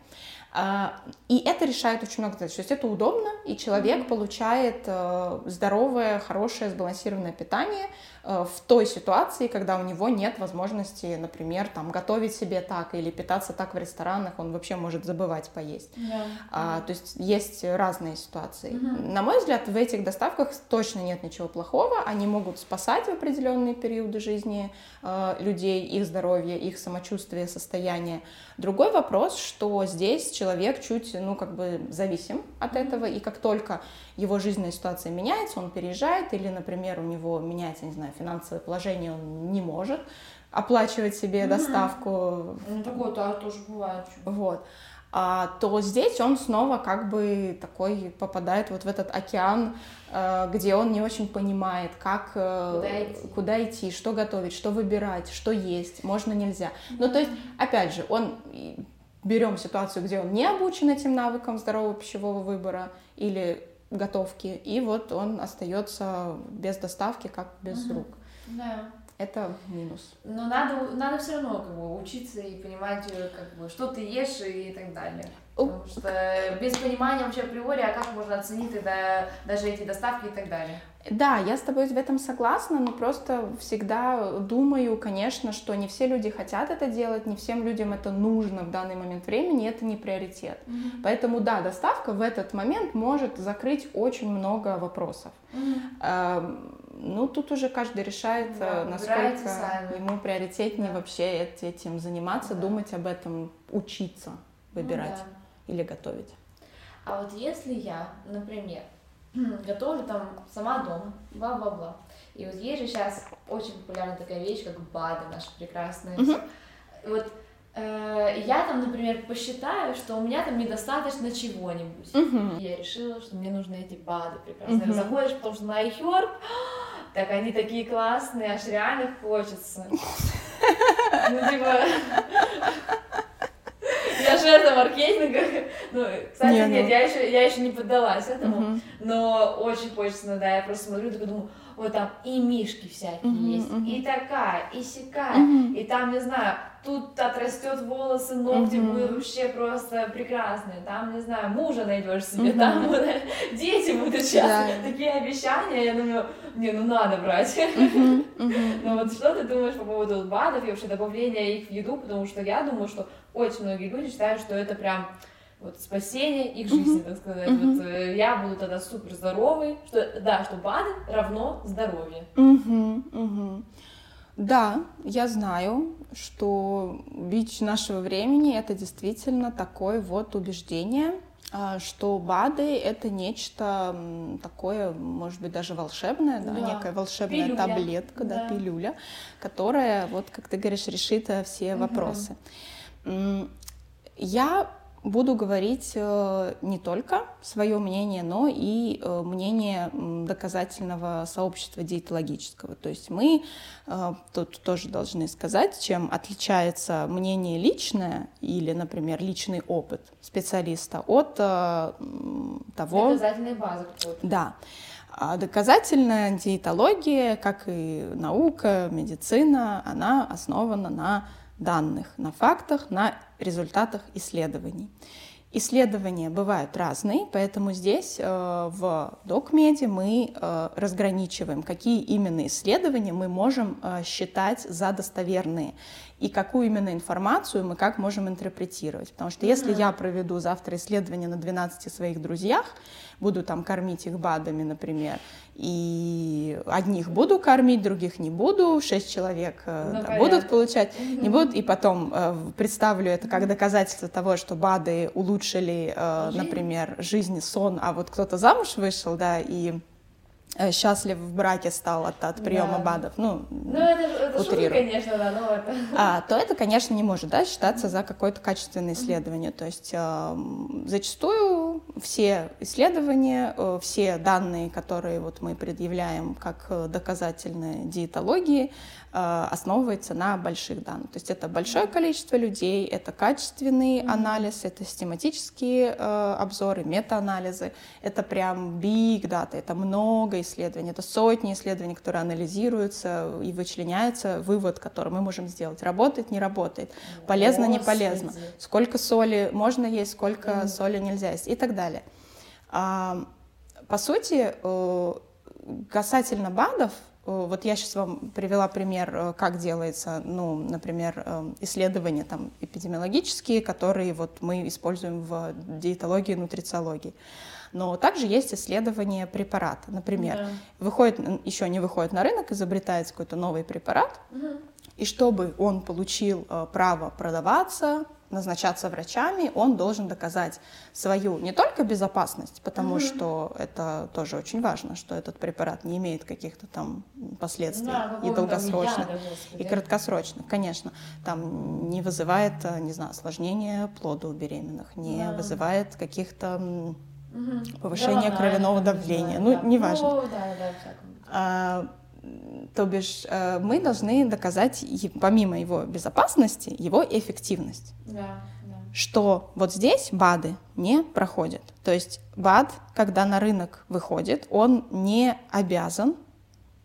А, и это решает очень много задач. То есть это удобно, и человек mm-hmm. получает э, здоровое, хорошее, сбалансированное питание в той ситуации, когда у него нет возможности, например, там готовить себе так или питаться так в ресторанах, он вообще может забывать поесть. Yeah. А, то есть есть разные ситуации. Mm-hmm. На мой взгляд, в этих доставках точно нет ничего плохого. Они могут спасать в определенные периоды жизни э, людей, их здоровье, их самочувствие, состояние. Другой вопрос, что здесь человек чуть, ну, как бы зависим от этого, и как только его жизненная ситуация меняется, он переезжает, или, например, у него меняется, не знаю, финансовое положение, он не может оплачивать себе доставку. Ну, такое -то тоже бывает. Вот а, то здесь он снова как бы такой попадает вот в этот океан, э, где он не очень понимает, как, э, куда идти, куда идти что готовить, что выбирать, что есть, можно, нельзя. Ну, то есть, опять же, он берем ситуацию, где он не обучен этим навыкам здорового пищевого выбора или готовки, и вот он остается без доставки, как без угу. рук. Да это минус. Но надо, надо все равно как бы, учиться и понимать, э, как бы, что ты ешь и так далее. Потому что без понимания вообще априори, а как можно оценить тогда даже эти доставки и так далее? Да, я с тобой в этом согласна, но просто всегда думаю, конечно, что не все люди хотят это делать, не всем людям это нужно в данный момент времени, это не приоритет. Mm-hmm. Поэтому да, доставка в этот момент может закрыть очень много вопросов. Mm-hmm. Ну, тут уже каждый решает, да, э, насколько сами. ему приоритетнее да. вообще этим заниматься, да. думать об этом, учиться выбирать ну, да. или готовить. А вот если я, например, готовлю там сама дома, бла-бла-бла, и вот есть же сейчас очень популярна такая вещь, как БАДы наши прекрасные. Mm-hmm. Вот э, я там, например, посчитаю, что у меня там недостаточно чего-нибудь. И я решила, что мне нужны эти БАДы прекрасные. Mm-hmm. Заходишь, потому что на iHerb, так они такие классные, аж реально хочется. Ну, типа... Я жертва маркетинга. Ну, кстати, не, нет, ну... я еще, я еще не поддалась этому, uh-huh. но очень хочется, да, я просто смотрю, такой думаю, вот там и мишки всякие uh-huh, есть, uh-huh. и такая, и сякая, uh-huh. и там, не знаю, тут отрастет волосы, ногти uh-huh. будут вообще просто прекрасные, там, не знаю, мужа найдешь себе, uh-huh. там дети будут сейчас, yeah. такие обещания, я думаю, не, ну надо брать. Uh-huh. Uh-huh. Но вот что ты думаешь по поводу БАДов и вообще добавления их в еду, потому что я думаю, что очень многие люди считают, что это прям вот спасение их жизни, так сказать. Uh-huh. Вот э, я буду тогда супер здоровый, что да, что БАДы равно здоровье. Uh-huh. Uh-huh. Да, я знаю, что бич нашего времени это действительно такое вот убеждение, а, что БАДы это нечто такое, может быть, даже волшебное, да, да. некая волшебная пилюля. таблетка, да. да, пилюля, которая, вот как ты говоришь, решит э, все вопросы. Я буду говорить э, не только свое мнение, но и э, мнение доказательного сообщества диетологического. То есть мы э, тут тоже должны сказать, чем отличается мнение личное или, например, личный опыт специалиста от того... Доказательной базы. Да. А доказательная диетология, как и наука, медицина, она основана на данных, на фактах, на результатах исследований. Исследования бывают разные, поэтому здесь э, в докмеде мы э, разграничиваем, какие именно исследования мы можем э, считать за достоверные и какую именно информацию мы как можем интерпретировать. Потому что если я проведу завтра исследование на 12 своих друзьях, буду там кормить их БАДами, например, и одних буду кормить, других не буду, шесть человек э, ну, да, будут получать, не будут, и потом э, представлю это как доказательство того, что БАДы улучшили, э, например, жизнь, сон, а вот кто-то замуж вышел, да, и счастлив в браке стал от, от приема да. БАДов, ну, ну это, это шутка, конечно, да, но это... А, то это, конечно, не может да, считаться за какое-то качественное исследование. То есть э, зачастую все исследования, э, все данные, которые вот мы предъявляем как доказательные диетологии, Э, основывается на больших данных. То есть это большое количество людей, это качественный mm-hmm. анализ, это систематические э, обзоры, метаанализы, это прям big data, это много исследований, это сотни исследований, которые анализируются и вычленяются, вывод, который мы можем сделать, работает, не работает, полезно, не полезно, сколько соли можно есть, сколько mm-hmm. соли нельзя есть и так далее. А, по сути, э, касательно БАДов, Э, вот я сейчас вам привела пример, э, как делается, ну, например, э, исследования там, эпидемиологические, которые вот мы используем в диетологии, нутрициологии. Но также есть исследования препарата. Например, да. выходит, еще не выходит на рынок, изобретается какой-то новый препарат, угу. и чтобы он получил право продаваться, назначаться врачами, он должен доказать свою не только безопасность, потому mm что это тоже очень важно, что этот препарат не имеет каких-то там последствий да, и долгосрочных, яда, и краткосрочных, конечно. Там не вызывает, не знаю, осложнения плода у беременных, не да. вызывает каких-то угу. повышения да, кровяного да, давления, ну, да. неважно. Ну, да, да, а, то бишь э, мы должны доказать, помимо его безопасности, его эффективность. Да, да. Что вот здесь БАДы не проходят. То есть БАД, когда на рынок выходит, он не обязан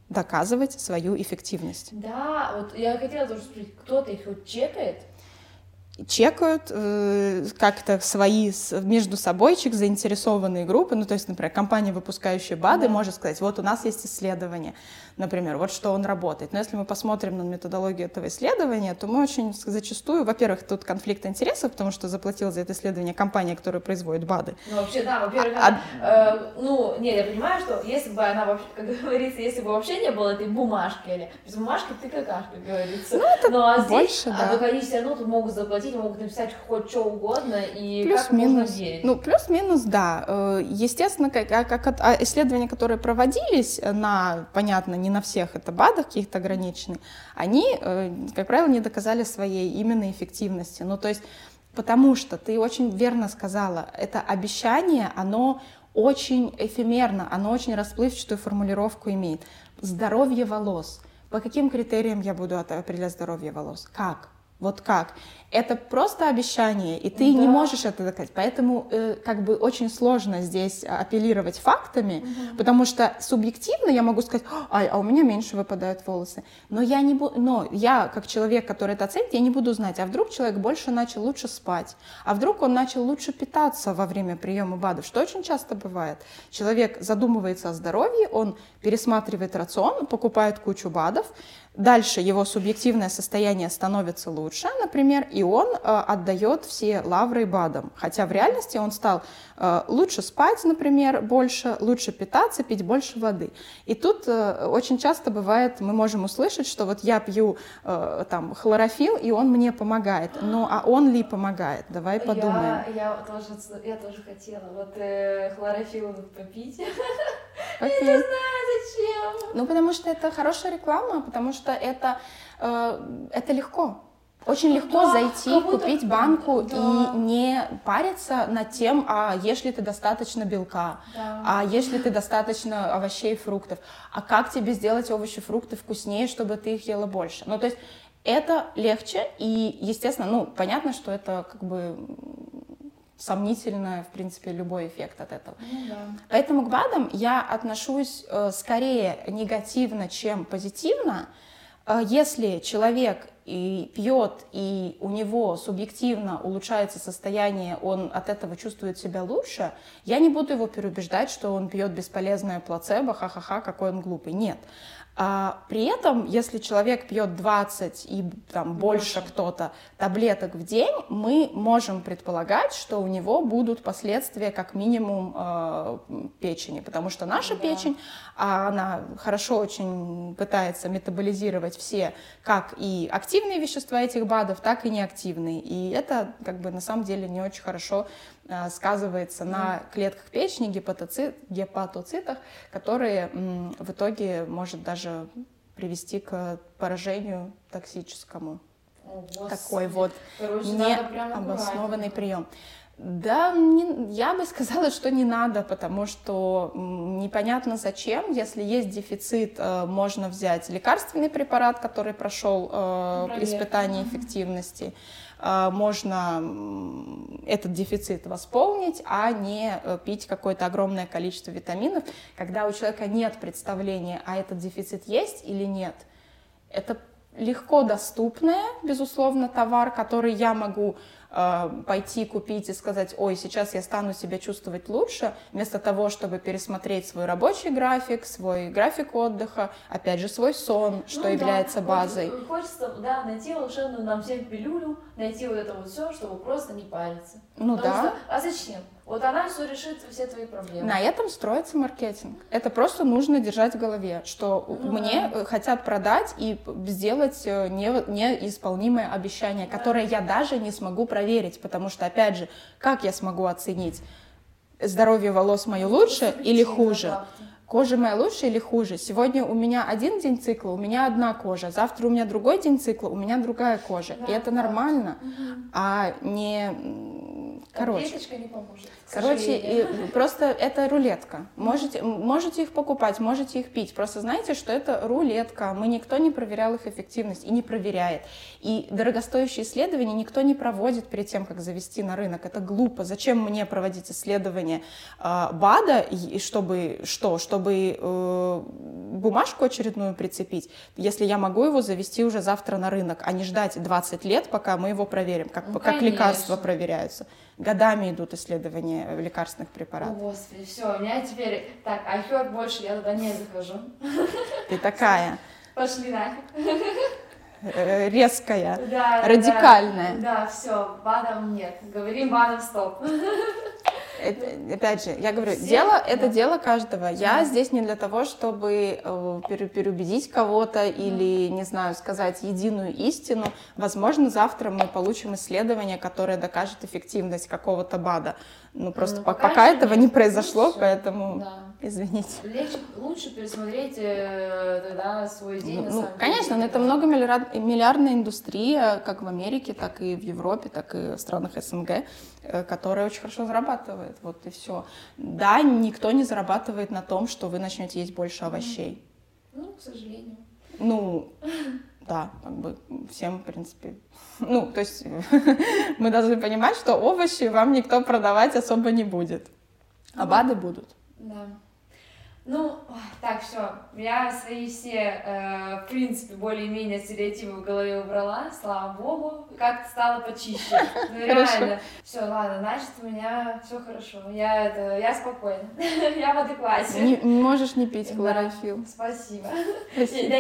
доказывать свою эффективность. Да, вот я хотела тоже спросить, кто-то их вот чекает? чекают э, как-то свои между собойчик заинтересованные группы, ну то есть, например, компания, выпускающая БАДы, да. может сказать, вот у нас есть исследование, например, вот что он работает. Но если мы посмотрим на методологию этого исследования, то мы очень зачастую, во-первых, тут конфликт интересов, потому что заплатила за это исследование компания, которая производит БАДы. Ну вообще, да, во-первых, а, она, э, ну, нет, я понимаю, что если бы она вообще, как говорится, если бы вообще не было этой бумажки, или без бумажки ты какашка, говорится. Ну, это ну, а здесь, больше, да. А, они все равно тут могут заплатить могут написать хоть что угодно, и плюс, как минус, можно верить? Ну, плюс-минус, да. Э, естественно, как, а, как а, исследования, которые проводились на, понятно, не на всех это БАДах каких-то ограничены, они, э, как правило, не доказали своей именно эффективности. Ну, то есть Потому что ты очень верно сказала, это обещание, оно очень эфемерно, оно очень расплывчатую формулировку имеет. Здоровье волос. По каким критериям я буду определять здоровье волос? Как? Вот как? Это просто обещание, и ты да. не можешь это доказать. Поэтому э, как бы очень сложно здесь апеллировать фактами, угу. потому что субъективно я могу сказать, а, а у меня меньше выпадают волосы. Но я не буду, но я как человек, который это оценит, я не буду знать, а вдруг человек больше начал лучше спать, а вдруг он начал лучше питаться во время приема БАДов, что очень часто бывает. Человек задумывается о здоровье, он пересматривает рацион, покупает кучу БАДов, Дальше его субъективное состояние становится лучше, например, и он э, отдает все лавры БАДам. Хотя в реальности он стал э, лучше спать, например, больше, лучше питаться, пить больше воды. И тут э, очень часто бывает, мы можем услышать, что вот я пью э, там хлорофилл, и он мне помогает. Ну, а он ли помогает? Давай подумаем. Я, я, тоже, я тоже хотела вот э, хлорофилл попить. Я не знаю, зачем. Ну, потому что это хорошая реклама, потому что это, э, это легко. Очень легко да, зайти, купить банку да. и не париться над тем, а ешь ли ты достаточно белка, да. а ешь ли ты достаточно овощей и фруктов, а как тебе сделать овощи и фрукты вкуснее, чтобы ты их ела больше. Ну, то есть это легче, и, естественно, ну, понятно, что это как бы сомнительно, в принципе, любой эффект от этого. Ну, да. Поэтому к БАДам я отношусь э, скорее негативно, чем позитивно. Э, если человек и пьет, и у него субъективно улучшается состояние, он от этого чувствует себя лучше, я не буду его переубеждать, что он пьет бесполезное плацебо, ха-ха-ха, какой он глупый. Нет. А при этом, если человек пьет 20 и там больше, кто-то таблеток в день, мы можем предполагать, что у него будут последствия как минимум э, печени, потому что наша да. печень, а она хорошо очень пытается метаболизировать все, как и активные вещества этих БАДов, так и неактивные. И это как бы на самом деле не очень хорошо Э, сказывается на клетках печени, гепатоцит, гепатоцитах, которые в итоге может даже привести к поражению токсическому. О, Такой вот необоснованный прием. Да, не, я бы сказала, что не надо, потому что непонятно зачем. Если есть дефицит, э, можно взять лекарственный препарат, который прошел э, испытание эффективности. Э, можно этот дефицит восполнить, а не э, пить какое-то огромное количество витаминов, когда у человека нет представления, а этот дефицит есть или нет. Это легко доступная, безусловно, товар, который я могу э, пойти купить и сказать, ой, сейчас я стану себя чувствовать лучше, вместо того, чтобы пересмотреть свой рабочий график, свой график отдыха, опять же, свой сон, что ну, является да, базой. Хочется, да, найти волшебную нам всем пилюлю, найти вот это вот все, чтобы просто не париться. Ну Потому да. Что, а зачем? Вот она все решит все твои проблемы. На этом строится маркетинг. Это просто нужно держать в голове, что ну, мне да. хотят продать и сделать э, не, неисполнимое обещание, да. которое я даже не смогу проверить, потому что, опять же, как я смогу оценить, здоровье волос мое лучше или хуже? Кожа моя лучше или хуже? Сегодня у меня один день цикла, у меня одна кожа, завтра у меня другой день цикла, у меня другая кожа. Да, и это да. нормально, угу. а не Короче. не поможет. Короче, и просто это рулетка. Можете, можете их покупать, можете их пить. Просто знаете, что это рулетка. Мы никто не проверял их эффективность и не проверяет. И дорогостоящие исследования никто не проводит перед тем, как завести на рынок. Это глупо. Зачем мне проводить исследования э, БАДа, и чтобы что? Чтобы э, бумажку очередную прицепить, если я могу его завести уже завтра на рынок, а не ждать 20 лет, пока мы его проверим, как, ну, как лекарства проверяются годами идут исследования лекарственных препаратов. О, Господи, все, у меня теперь... Так, айфер больше я туда не захожу. Ты такая. Пошли нафиг. Э, резкая, да, радикальная. Да, да все, БАДом нет. Говорим БАДом стоп. Это, опять же, я говорю, Все? дело это дело каждого. Я здесь не для того, чтобы э, переубедить кого-то или, не знаю, сказать единую истину. Возможно, завтра мы получим исследование, которое докажет эффективность какого-то БАДа. Ну, просто ну, пока, пока этого не произошло, поэтому да. извините. Легче, лучше пересмотреть э, тогда свой день. Ну, ну конечно, но это многомиллиардная индустрия, как в Америке, так и в Европе, так и в странах СНГ, э, которая очень хорошо зарабатывает. Вот и все. Да, никто не зарабатывает на том, что вы начнете есть больше овощей. Ну, к сожалению. Ну, да, как бы всем, в принципе. Ну, то есть мы должны понимать, что овощи вам никто продавать особо не будет. А БАДы будут. Да. Ну, так, все. Я свои все, э, в принципе, более-менее стереотипы в голове убрала, слава богу, как-то стало почище. Ну, реально. Все, ладно, значит, у меня все хорошо. Я, это, я спокойна. я в адеквате. Не, можешь не пить хлорофилл. Да, спасибо. спасибо.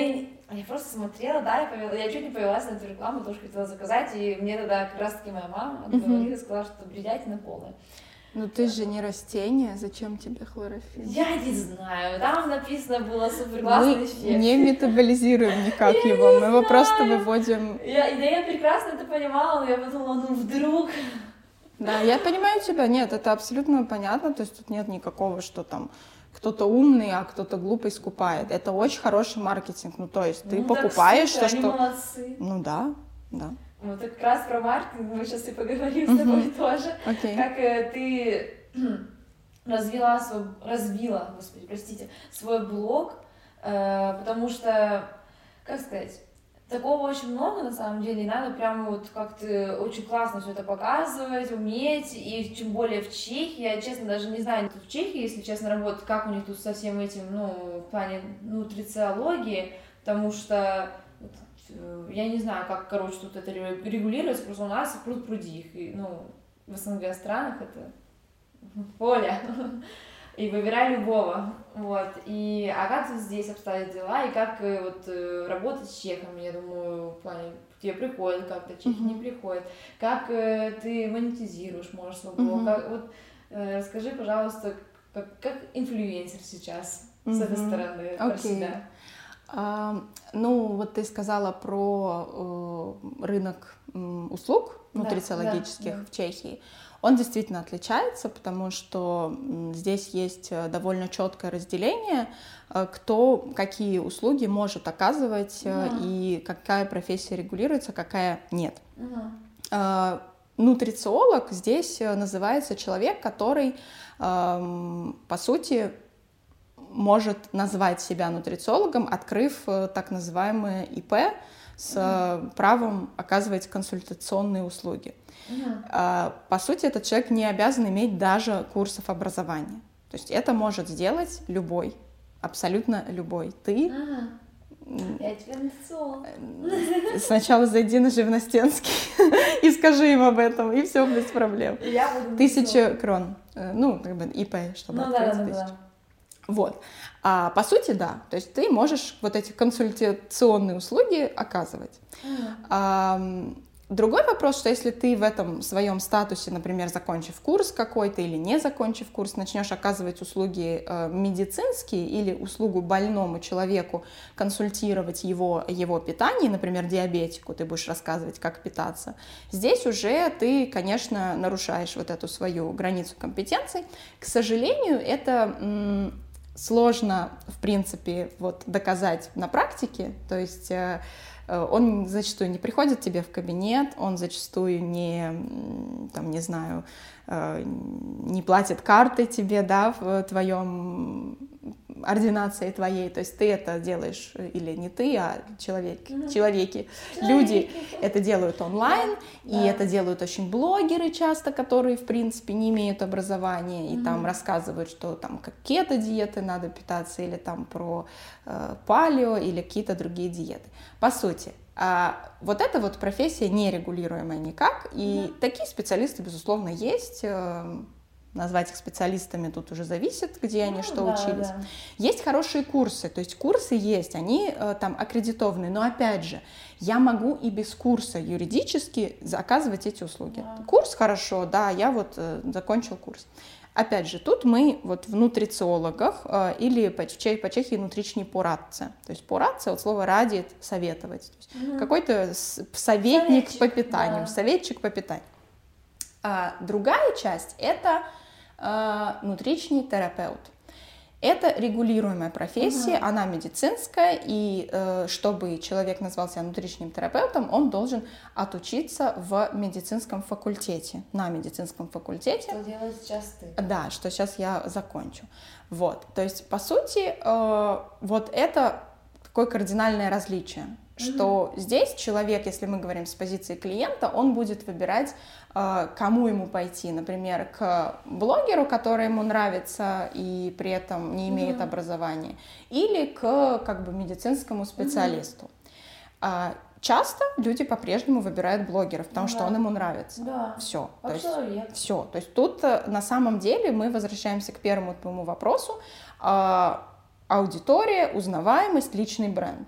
Я просто смотрела, да, я, повела, я чуть не повелась на эту рекламу, тоже хотела заказать, и мне тогда как раз-таки моя мама говорила, сказала, что бредятина полная. Ну ты же не растение, зачем тебе хлорофилл? Я не знаю, там написано было супер классный мы эффект. не метаболизируем никак его, мы его просто выводим. Я, да я прекрасно это понимала, но я подумала, ну вдруг... Да, я понимаю тебя, нет, это абсолютно понятно, то есть тут нет никакого, что там кто-то умный, а кто-то глупый скупает. Это очень хороший маркетинг. Ну, то есть ты ну, покупаешь то, что... Молодцы. Ну да, да. Вот как раз про маркетинг мы сейчас и поговорим с тобой тоже. Okay. Как э, ты развила свой, развила, господи, простите, свой блог, э, потому что, как сказать, такого очень много на самом деле, и надо прямо вот как-то очень классно все это показывать, уметь, и тем более в Чехии, я честно даже не знаю, тут в Чехии, если честно, работать, как у них тут со всем этим, ну, в плане нутрициологии, потому что я не знаю, как, короче, тут это регулируется, просто у нас пруд пруди их, и, ну, в СНГ странах это поле. и выбирай любого, вот, и, а как здесь обстоят дела, и как э, вот э, работать с чехами, я думаю, в плане, тебе приходит как-то, чехи mm-hmm. не приходят, как э, ты монетизируешь, можешь свой блог, mm-hmm. как, вот, э, расскажи, пожалуйста, как, как инфлюенсер сейчас mm-hmm. с этой стороны okay. про себя. А, ну, вот ты сказала про э, рынок услуг нутрициологических да, да, да. в Чехии. Он действительно отличается, потому что здесь есть э, довольно четкое разделение, э, кто какие услуги может оказывать угу. и какая профессия регулируется, какая нет. Угу. Нутрициолог здесь называется человек, который, по сути, может назвать себя нутрициологом, открыв так называемое ИП с правом оказывать консультационные услуги. Uh-huh. По сути, этот человек не обязан иметь даже курсов образования. То есть это может сделать любой, абсолютно любой. Ты э, Сначала зайди на Живностенский и скажи им об этом, и все без проблем. Тысяча крон. Э, ну, как бы ИП, чтобы ну, открыть да, тысячу. Да. Вот. А по сути, да. То есть ты можешь вот эти консультационные услуги оказывать. Mm. А, Другой вопрос, что если ты в этом своем статусе, например, закончив курс какой-то или не закончив курс, начнешь оказывать услуги э, медицинские или услугу больному человеку, консультировать его, его питание, например, диабетику, ты будешь рассказывать, как питаться, здесь уже ты, конечно, нарушаешь вот эту свою границу компетенций. К сожалению, это м- сложно, в принципе, вот доказать на практике, то есть э, Э, он зачастую не приходит тебе в кабинет, он зачастую не, там, не знаю, не платит карты тебе, да, в твоем ординации твоей, то есть ты это делаешь, э, или не ты, а человек, mm-hmm. человеки, люди это делают онлайн, да. и да. это делают очень блогеры часто, которые, в принципе, не имеют образования, и mm-hmm. там рассказывают, что там как кето-диеты надо питаться, или там про э, палео, или какие-то другие диеты. По сути, а вот эта вот профессия нерегулируемая никак, и mm-hmm. такие специалисты, безусловно, есть, э, назвать их специалистами тут уже зависит, где ну, они что да, учились. Да. Есть хорошие курсы, то есть курсы есть, они э, там аккредитованы, но опять же, я могу и без курса юридически заказывать эти услуги. Да. Курс хорошо, да, я вот э, закончил курс. Опять же, тут мы вот в нутрициологах э, или по, по чехии нутричні порадцы. То есть порадцы от слова радит, советовать. Угу. Какой-то советник советчик, по питанию, да. советчик по питанию. А другая часть это э, нутричный терапевт. Это регулируемая профессия, угу. она медицинская, и э, чтобы человек назвал себя терапевтом, он должен отучиться в медицинском факультете, на медицинском факультете. Что делать сейчас ты? Да, что сейчас я закончу. Вот, то есть, по сути, э, вот это такое кардинальное различие что mm-hmm. здесь человек, если мы говорим с позиции клиента, он будет выбирать, кому ему пойти, например, к блогеру, который ему нравится и при этом не имеет mm-hmm. образования, или к как бы медицинскому специалисту. Mm-hmm. Часто люди по-прежнему выбирают блогеров, потому да. что он ему нравится. Да. Все. то есть, все. То есть тут э, на самом деле мы возвращаемся к первому твоему вопросу. А, аудитория, узнаваемость, личный бренд.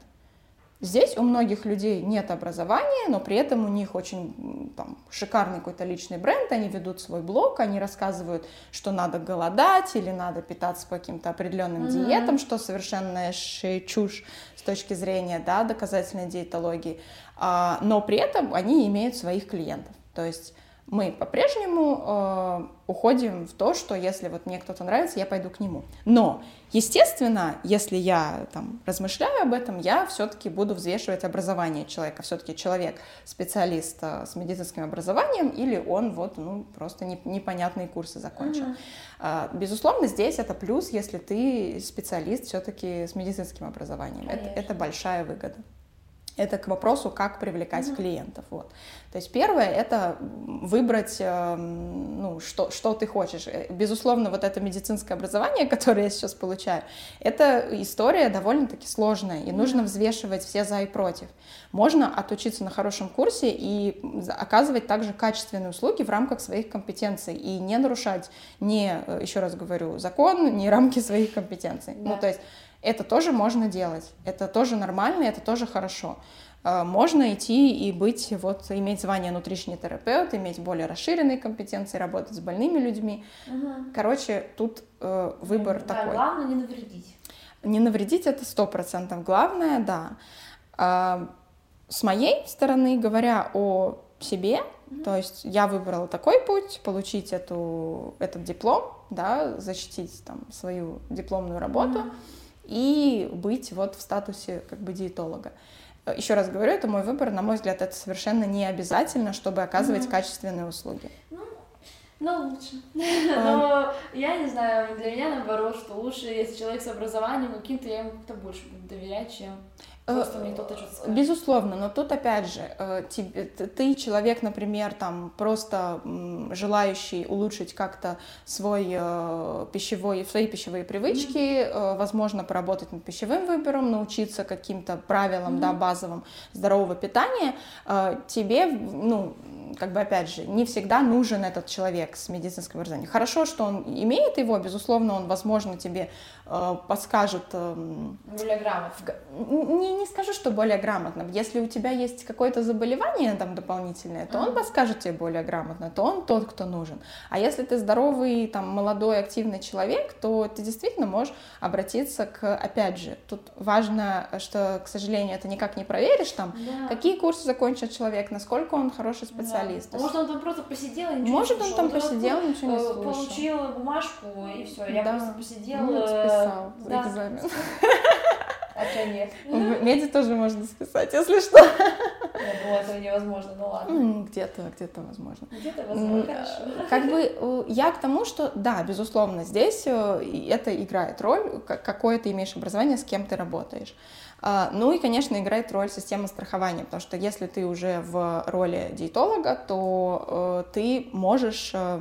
Здесь у многих людей нет образования, но при этом у них очень там, шикарный какой-то личный бренд, они ведут свой блог, они рассказывают, что надо голодать или надо питаться по каким-то определенным mm-hmm. диетам, что совершенно чушь с точки зрения да, доказательной диетологии, а, но при этом они имеют своих клиентов. То есть мы по-прежнему э, уходим в то, что если вот мне кто-то нравится, я пойду к нему. Но, естественно, если я там размышляю об этом, я все-таки буду взвешивать образование человека. Все-таки человек специалист э, с медицинским образованием или он вот ну просто не, непонятные курсы закончил. Uh-huh. Э, безусловно, здесь это плюс, если ты специалист все-таки с медицинским образованием. Это, это большая выгода. Это к вопросу, как привлекать mm-hmm. клиентов. Вот. То есть первое это выбрать, эм, ну, что, что ты хочешь. Э, безусловно, вот это медицинское образование, которое я сейчас получаю, это история довольно-таки сложная, и mm-hmm. нужно взвешивать все за и против. Можно отучиться на хорошем курсе и оказывать также качественные услуги в рамках своих компетенций и не нарушать ни, э, еще раз говорю, закон, ни рамки своих компетенций. Yeah. Ну, то есть это тоже можно делать, это тоже нормально, это тоже хорошо. А, можно идти и быть, вот, иметь звание нутричный терапевт, иметь более расширенные компетенции, работать с больными людьми. Угу. Короче, тут э, выбор да, такой. Главное не навредить. Не навредить это сто процентов главное, да. А, с моей стороны, говоря о себе, mm то есть я выбрала такой путь, получить эту, этот диплом, да, защитить там свою дипломную работу. mm и быть вот в статусе как бы диетолога. Еще раз говорю, это мой выбор. На мой взгляд, это совершенно не обязательно, чтобы оказывать mm-hmm. качественные услуги. Ну, ну лучше. Но я не знаю, для меня наоборот, что лучше, если человек с образованием каким-то, я ему как-то больше буду доверять, чем Просто мне кто-то что-то. Безусловно, но тут опять же, э, ты человек, например, там просто желающий улучшить как-то свой э, пищевой, свои пищевые привычки, mm-hmm. возможно, поработать над пищевым выбором, научиться каким-то правилам, mm-hmm. да, базовым здорового питания, тебе, ну, как бы опять же, не всегда нужен этот человек с медицинским образованием. Хорошо, что он имеет его, безусловно, он, возможно, тебе э, подскажет... Э, более грамотно. Не, не скажу, что более грамотно. Если у тебя есть какое-то заболевание там дополнительное, то mm-hmm. он подскажет тебе более грамотно, то он тот, кто нужен. А если ты здоровый, там, молодой, активный человек, то ты действительно можешь обратиться к, опять же, тут важно, что, к сожалению, это никак не проверишь, там, yeah. какие курсы закончил человек, насколько он хороший специалист, специалист. Может, он там просто посидел и ничего Может, не он там посидел, ничего не э, слушал. Получил бумажку, и все, я да. просто посидела. Ну, списал да. экзамен. А что нет? Меди тоже можно списать, если что. Думала, это невозможно, ну ладно. Где-то, где-то возможно. Где-то возможно, хорошо. Как бы э, я к тому, что да, безусловно, здесь э, это играет роль, какое ты имеешь образование, с кем ты работаешь. А, ну и, конечно, играет роль система страхования, потому что если ты уже в роли диетолога, то э, ты можешь, э,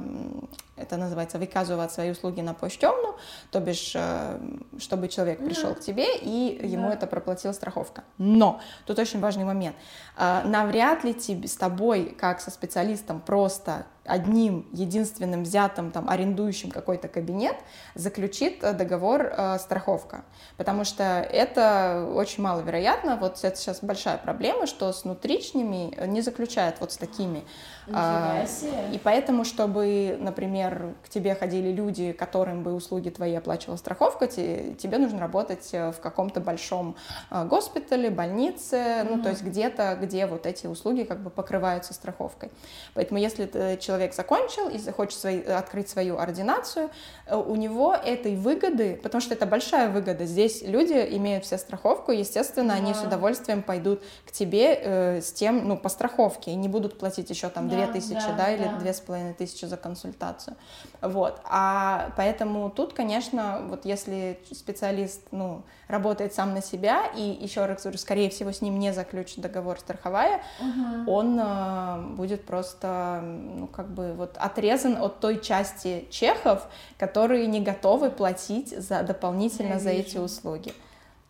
это называется, выказывать свои услуги на почтовну, то бишь, э, чтобы человек пришел к тебе и ему да. это проплатила страховка. Но тут очень важный момент. Э, навряд ли тебе, с тобой, как со специалистом, просто одним единственным взятым там арендующим какой-то кабинет заключит э, договор э, страховка, потому что это очень маловероятно. Вот это сейчас большая проблема, что с внутричными не заключают вот с такими. А, и поэтому, чтобы, например, к тебе ходили люди, которым бы услуги твои оплачивала страховка, тебе нужно работать э, в каком-то большом э, госпитале, больнице, mm-hmm. ну то есть где-то, где вот эти услуги как бы покрываются страховкой. Поэтому если человек закончил и захочет свои, открыть свою ординацию, э, у него этой выгоды, потому что это большая выгода, здесь люди имеют все страховку, естественно, yeah. они с удовольствием пойдут к тебе э, с тем, ну по страховке и не будут платить еще там две тысячи, да, да, или две с половиной тысячи за консультацию. Вот. А поэтому тут, конечно, вот если специалист, ну, работает сам на себя, и еще раз говорю, скорее всего, с ним не заключит договор страховая, угу. он э, будет просто, ну, как бы вот отрезан от той части чехов, которые не готовы платить за дополнительно Я за вижу. эти услуги.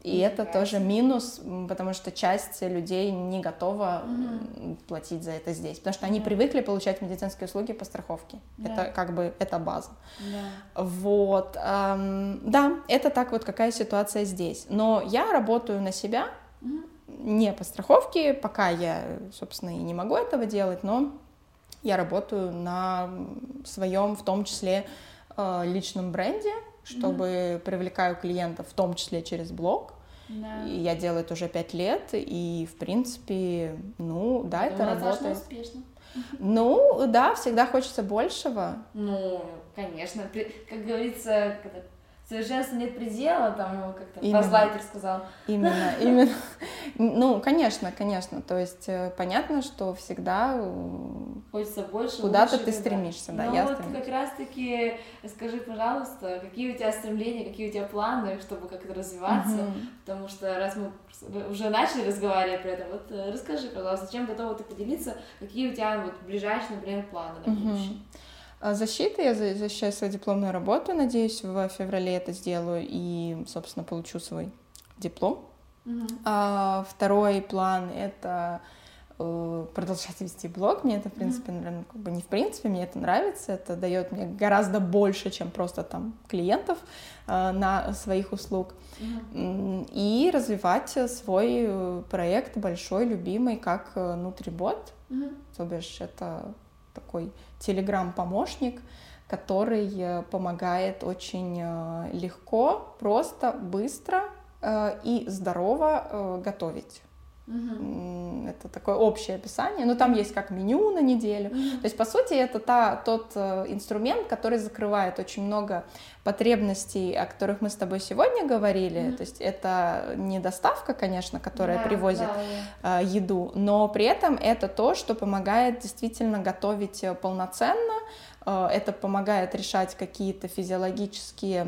И это тоже минус, потому что часть людей не готова mm платить за это здесь, потому что они привыкли получать медицинские услуги по страховке. Да. Это как бы это база. Да. Вот, эм, да, это так вот какая ситуация здесь. Но я работаю на себя mm не по страховке, пока я, собственно, и не могу этого делать, но я работаю на своем, в том числе, э, личном бренде чтобы mm-hmm. привлекаю клиентов, в том числе через блог. Да. И я делаю это уже пять лет, и в принципе, ну да, это работает. успешно. Ну, да, всегда хочется большего. Ну, конечно. Как говорится, совершенству нет предела, там его как-то Базлайтер сказал. Именно, именно. Ну, конечно, конечно. То есть э, понятно, что всегда э, хочется больше. Куда-то ты стремишься, да, ну, вот как раз-таки скажи, пожалуйста, какие у тебя стремления, какие у тебя планы, чтобы как-то развиваться, потому что раз мы уже начали разговаривать про это, вот э, расскажи, пожалуйста, чем готова ты поделиться, какие у тебя вот ближайшие, например, планы на будущее. А защита, я защищаю свою дипломную работу, надеюсь, в феврале это сделаю и, собственно, получу свой диплом. Uh-huh. А, второй план — это э, продолжать вести блог. Мне это, в принципе, наверное, как бы не в принципе, мне это нравится. Это дает мне гораздо больше, чем просто там клиентов э, на своих услуг. Uh-huh. И развивать свой э, проект большой, любимый, как Нутрибот. Uh-huh. То бишь это такой телеграм-помощник, который э, помогает очень э, легко, просто, быстро э, и здорово готовить. Угу. Это такое общее описание, но там есть как меню на неделю. Угу. То есть, по сути, это та, тот э, инструмент, который закрывает очень много потребностей, о которых мы с тобой сегодня говорили. Угу. То есть, это не доставка, конечно, которая да, привозит да, еду, но при этом это то, что помогает действительно готовить э, полноценно. Э, это помогает решать какие-то физиологические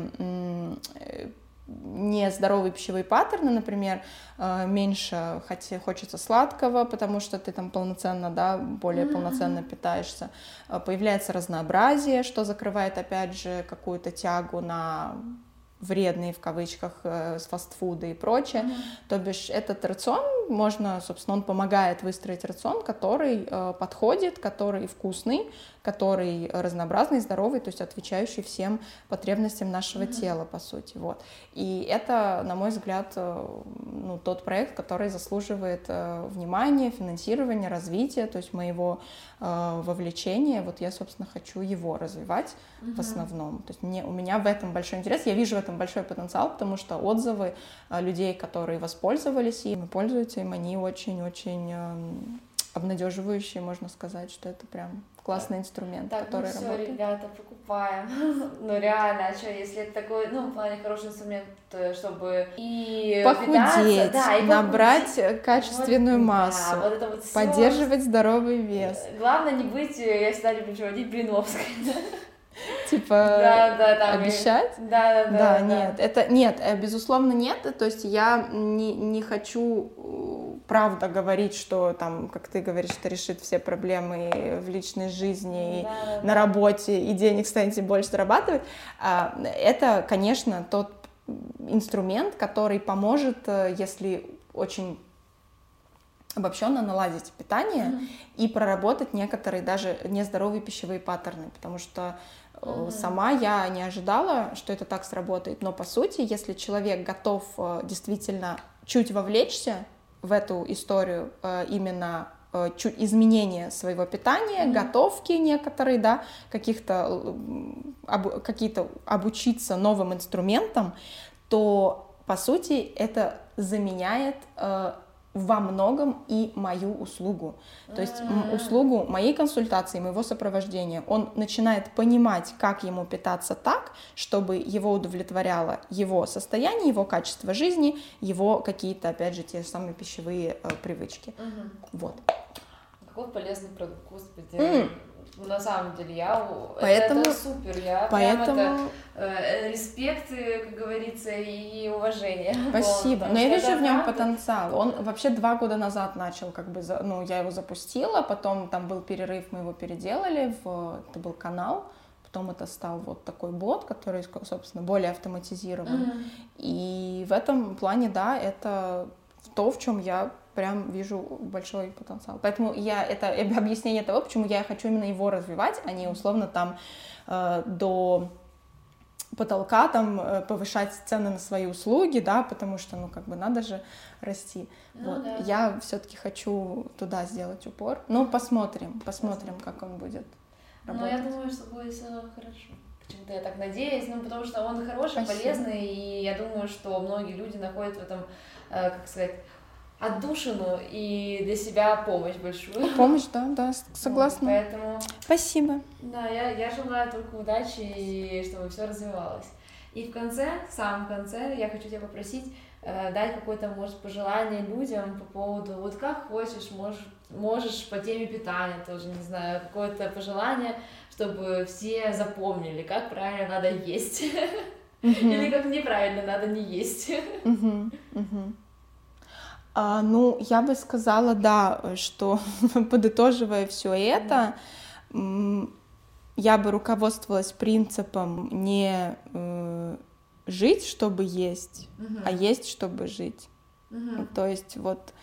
нездоровые пищевые паттерны, например, э, меньше хотя хочется сладкого, потому что ты там полноценно, да, более mm-hmm. полноценно питаешься. Э, появляется разнообразие, что закрывает, опять же, какую-то тягу на вредные в кавычках э, с фастфуда и прочее. Mm-hmm. То бишь этот рацион можно, собственно, он помогает выстроить рацион, который э, подходит, который вкусный, который разнообразный, здоровый, то есть отвечающий всем потребностям нашего mm-hmm. тела, по сути. Вот. И это, на мой взгляд, э, ну, тот проект, который заслуживает э, внимания, финансирования, развития, то есть моего э, вовлечения. Вот я, собственно, хочу его развивать mm-hmm. в основном. То есть мне, у меня в этом большой интерес, я вижу в этом большой потенциал, потому что отзывы э, людей, которые воспользовались им и пользуются им, они очень-очень э, обнадеживающие, можно сказать, что это прям классный инструмент, так, который ну все, работает. ребята, покупаем. ну реально, а что, если это такой, ну, в плане хороший инструмент, чтобы и похудеть, да, и набрать похудеть. качественную вот, массу, да, вот это вот поддерживать здоровый вес. Главное не быть, я всегда люблю приводить Блиновской. Типа да, да, да, обещать? Да, да, да. Да, нет, это нет, э, безусловно нет. То есть я не, не хочу правда говорить, что там, как ты говоришь, это решит все проблемы в личной жизни, да, и на работе, и денег станете больше зарабатывать, а, это, конечно, тот инструмент, который поможет, э, если очень обобщенно наладить питание mm-hmm. и проработать некоторые даже нездоровые пищевые паттерны, потому что mm-hmm. сама я не ожидала, что это так сработает, но по сути, если человек готов э, действительно чуть вовлечься в эту историю э, именно чуть изменения своего питания, mm-hmm. готовки некоторые, да, каких-то об, какие-то обучиться новым инструментам, то по сути это заменяет э, во многом и мою услугу. То есть услугу моей консультации, моего сопровождения. Он начинает понимать, как ему питаться так, чтобы его удовлетворяло его состояние, его качество жизни, его какие-то, опять же, те же самые пищевые э, привычки. Угу. Вот. Какой полезный продукт, господи. Mm. На самом деле, я поэтому, это, это супер, я поэтому... прям это э, респект, как говорится, и уважение. Спасибо. Но я вижу в нем потенциал. Он вообще два года назад начал, как бы, ну, я его запустила, потом там был перерыв, мы его переделали, в, это был канал, потом это стал вот такой бот, который, собственно, более автоматизирован. Mm-hmm. И в этом плане, да, это то, в чем я прям вижу большой потенциал. Поэтому я это объяснение того, почему я хочу именно его развивать, а не условно там э, до потолка там э, повышать цены на свои услуги, да, потому что, ну, как бы надо же расти. Ну, вот. да. Я все-таки хочу туда сделать упор. Ну, посмотрим, посмотрим, как он будет работать. Ну, я думаю, что будет все хорошо. Почему-то я так надеюсь, ну, потому что он хороший, Спасибо. полезный, и я думаю, что многие люди находят в этом, э, как сказать, отдушину и для себя помощь большую. Помощь, да, да, согласна. Вот, поэтому... Спасибо. Да, я, я желаю только удачи и чтобы все развивалось. И в конце, в самом конце, я хочу тебя попросить э, дать какое-то, может, пожелание людям по поводу, вот как хочешь, можешь, можешь по теме питания тоже, не знаю, какое-то пожелание, чтобы все запомнили, как правильно надо есть. Или как неправильно надо не есть. А, ну, я бы сказала, да, что подытоживая все это, я бы руководствовалась принципом не э, жить, чтобы есть, угу. а есть, чтобы жить. Угу. То есть вот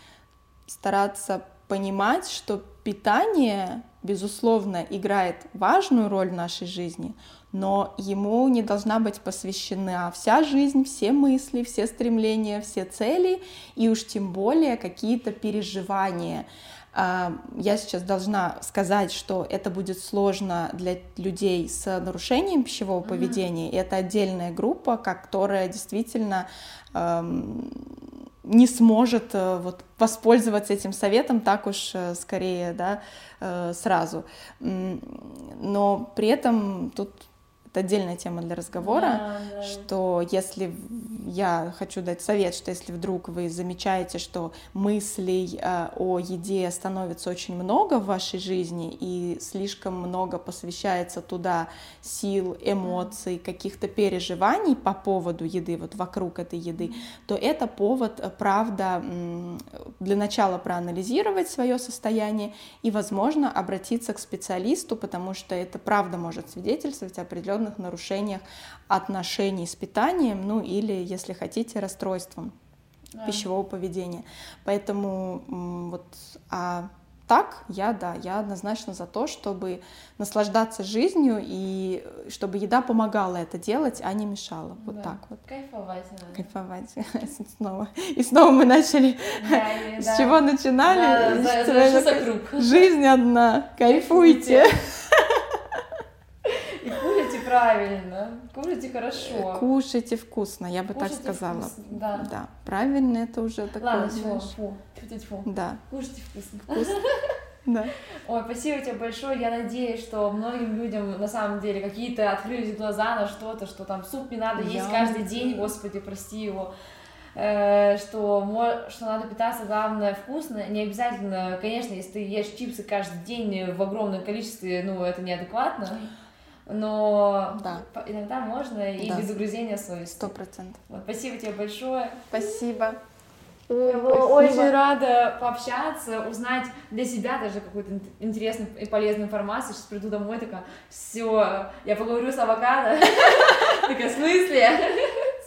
стараться понимать, что питание, безусловно, играет важную роль в нашей жизни, но ему не должна быть посвящена вся жизнь, все мысли, все стремления, все цели, и уж тем более какие-то переживания. А, я сейчас должна сказать, что это будет сложно для людей с нарушением пищевого mm-hmm. поведения. И это отдельная группа, которая действительно эм, не сможет э, вот, воспользоваться этим советом так уж э, скорее да, э, сразу. Но при этом тут это отдельная тема для разговора, да, да. что если я хочу дать совет, что если вдруг вы замечаете, что мыслей э, о еде становится очень много в вашей жизни и слишком много посвящается туда сил, эмоций, каких-то переживаний по поводу еды, вот вокруг этой еды, то это повод, э, правда, для начала проанализировать свое состояние и, возможно, обратиться к специалисту, потому что это правда может свидетельствовать о определенном определенных нарушениях отношений с питанием, ну или, если хотите, расстройством да. пищевого поведения. Поэтому вот, а так, я, да, я однозначно за то, чтобы наслаждаться жизнью и чтобы еда помогала это делать, а не мешала. Вот да. так вот. Кайфовать надо. Кайфовать. снова. И снова мы начали. Да, с да. чего начинали? Да, да, да, Жизнь одна. Кайфуйте. Кайфуйте правильно, кушайте хорошо. Кушайте вкусно, я бы кушайте так сказала. Вкусно, да. да. Правильно, это уже такое. Ладно, тьфу, фу, фу, Да. Кушайте вкусно. Вкусно. Да. Ой, спасибо тебе большое. Я надеюсь, что многим людям на самом деле какие-то открылись глаза на что-то, что там суп не надо есть Я... каждый день, господи, прости его э, что, что надо питаться, главное, вкусно. Не обязательно, конечно, если ты ешь чипсы каждый день в огромном количестве, ну, это неадекватно но да. иногда можно и да. без угрызения совести. Сто процентов. Вот, спасибо тебе большое. Спасибо. Я была очень рада пообщаться, узнать для себя даже какую-то интересную и полезную информацию. Сейчас приду домой, такая, все, я поговорю с авокадо. Такая, в смысле?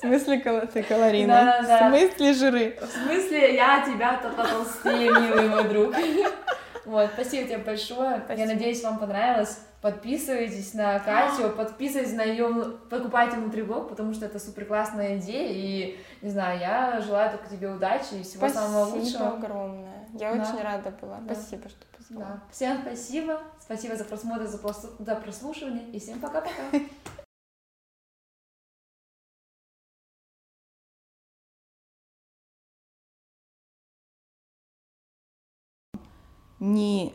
смысле ты калорийный? Да, да, да. В смысле жиры? В смысле я тебя-то потолстее, милый мой друг. Вот, спасибо тебе большое. Спасибо. Я надеюсь, вам понравилось. Подписывайтесь на Катю, подписывайтесь на ее, покупайте внутриблог, потому что это супер классная идея. И, не знаю, я желаю только тебе удачи и всего спасибо самого лучшего. Спасибо огромное. Я да. очень рада была. Да. Спасибо, что позвала. Да. Всем спасибо. Спасибо за просмотр, за, прос... за прослушивание. И всем пока-пока. не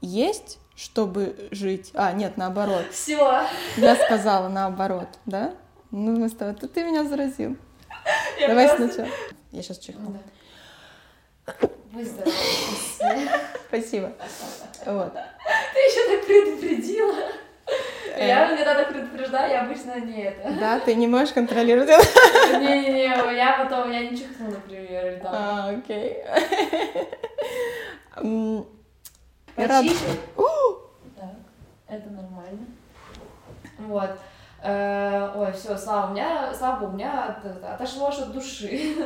есть, чтобы жить. А, нет, наоборот. Все. Я сказала наоборот, да? Ну, мы с тобой. Ты, ты меня заразил. Я Давай просто... сначала. Я сейчас чихну. Да. Спасибо. Вот. Ты еще так предупредила. Э. Я иногда так предупреждаю, я обычно не это. Да, ты не можешь контролировать Не-не-не, я потом, я не чихну, например, А, окей. Почище. Так, это нормально. Вот. Э, ой, все, слава, у меня, слава, у меня отошло аж от души.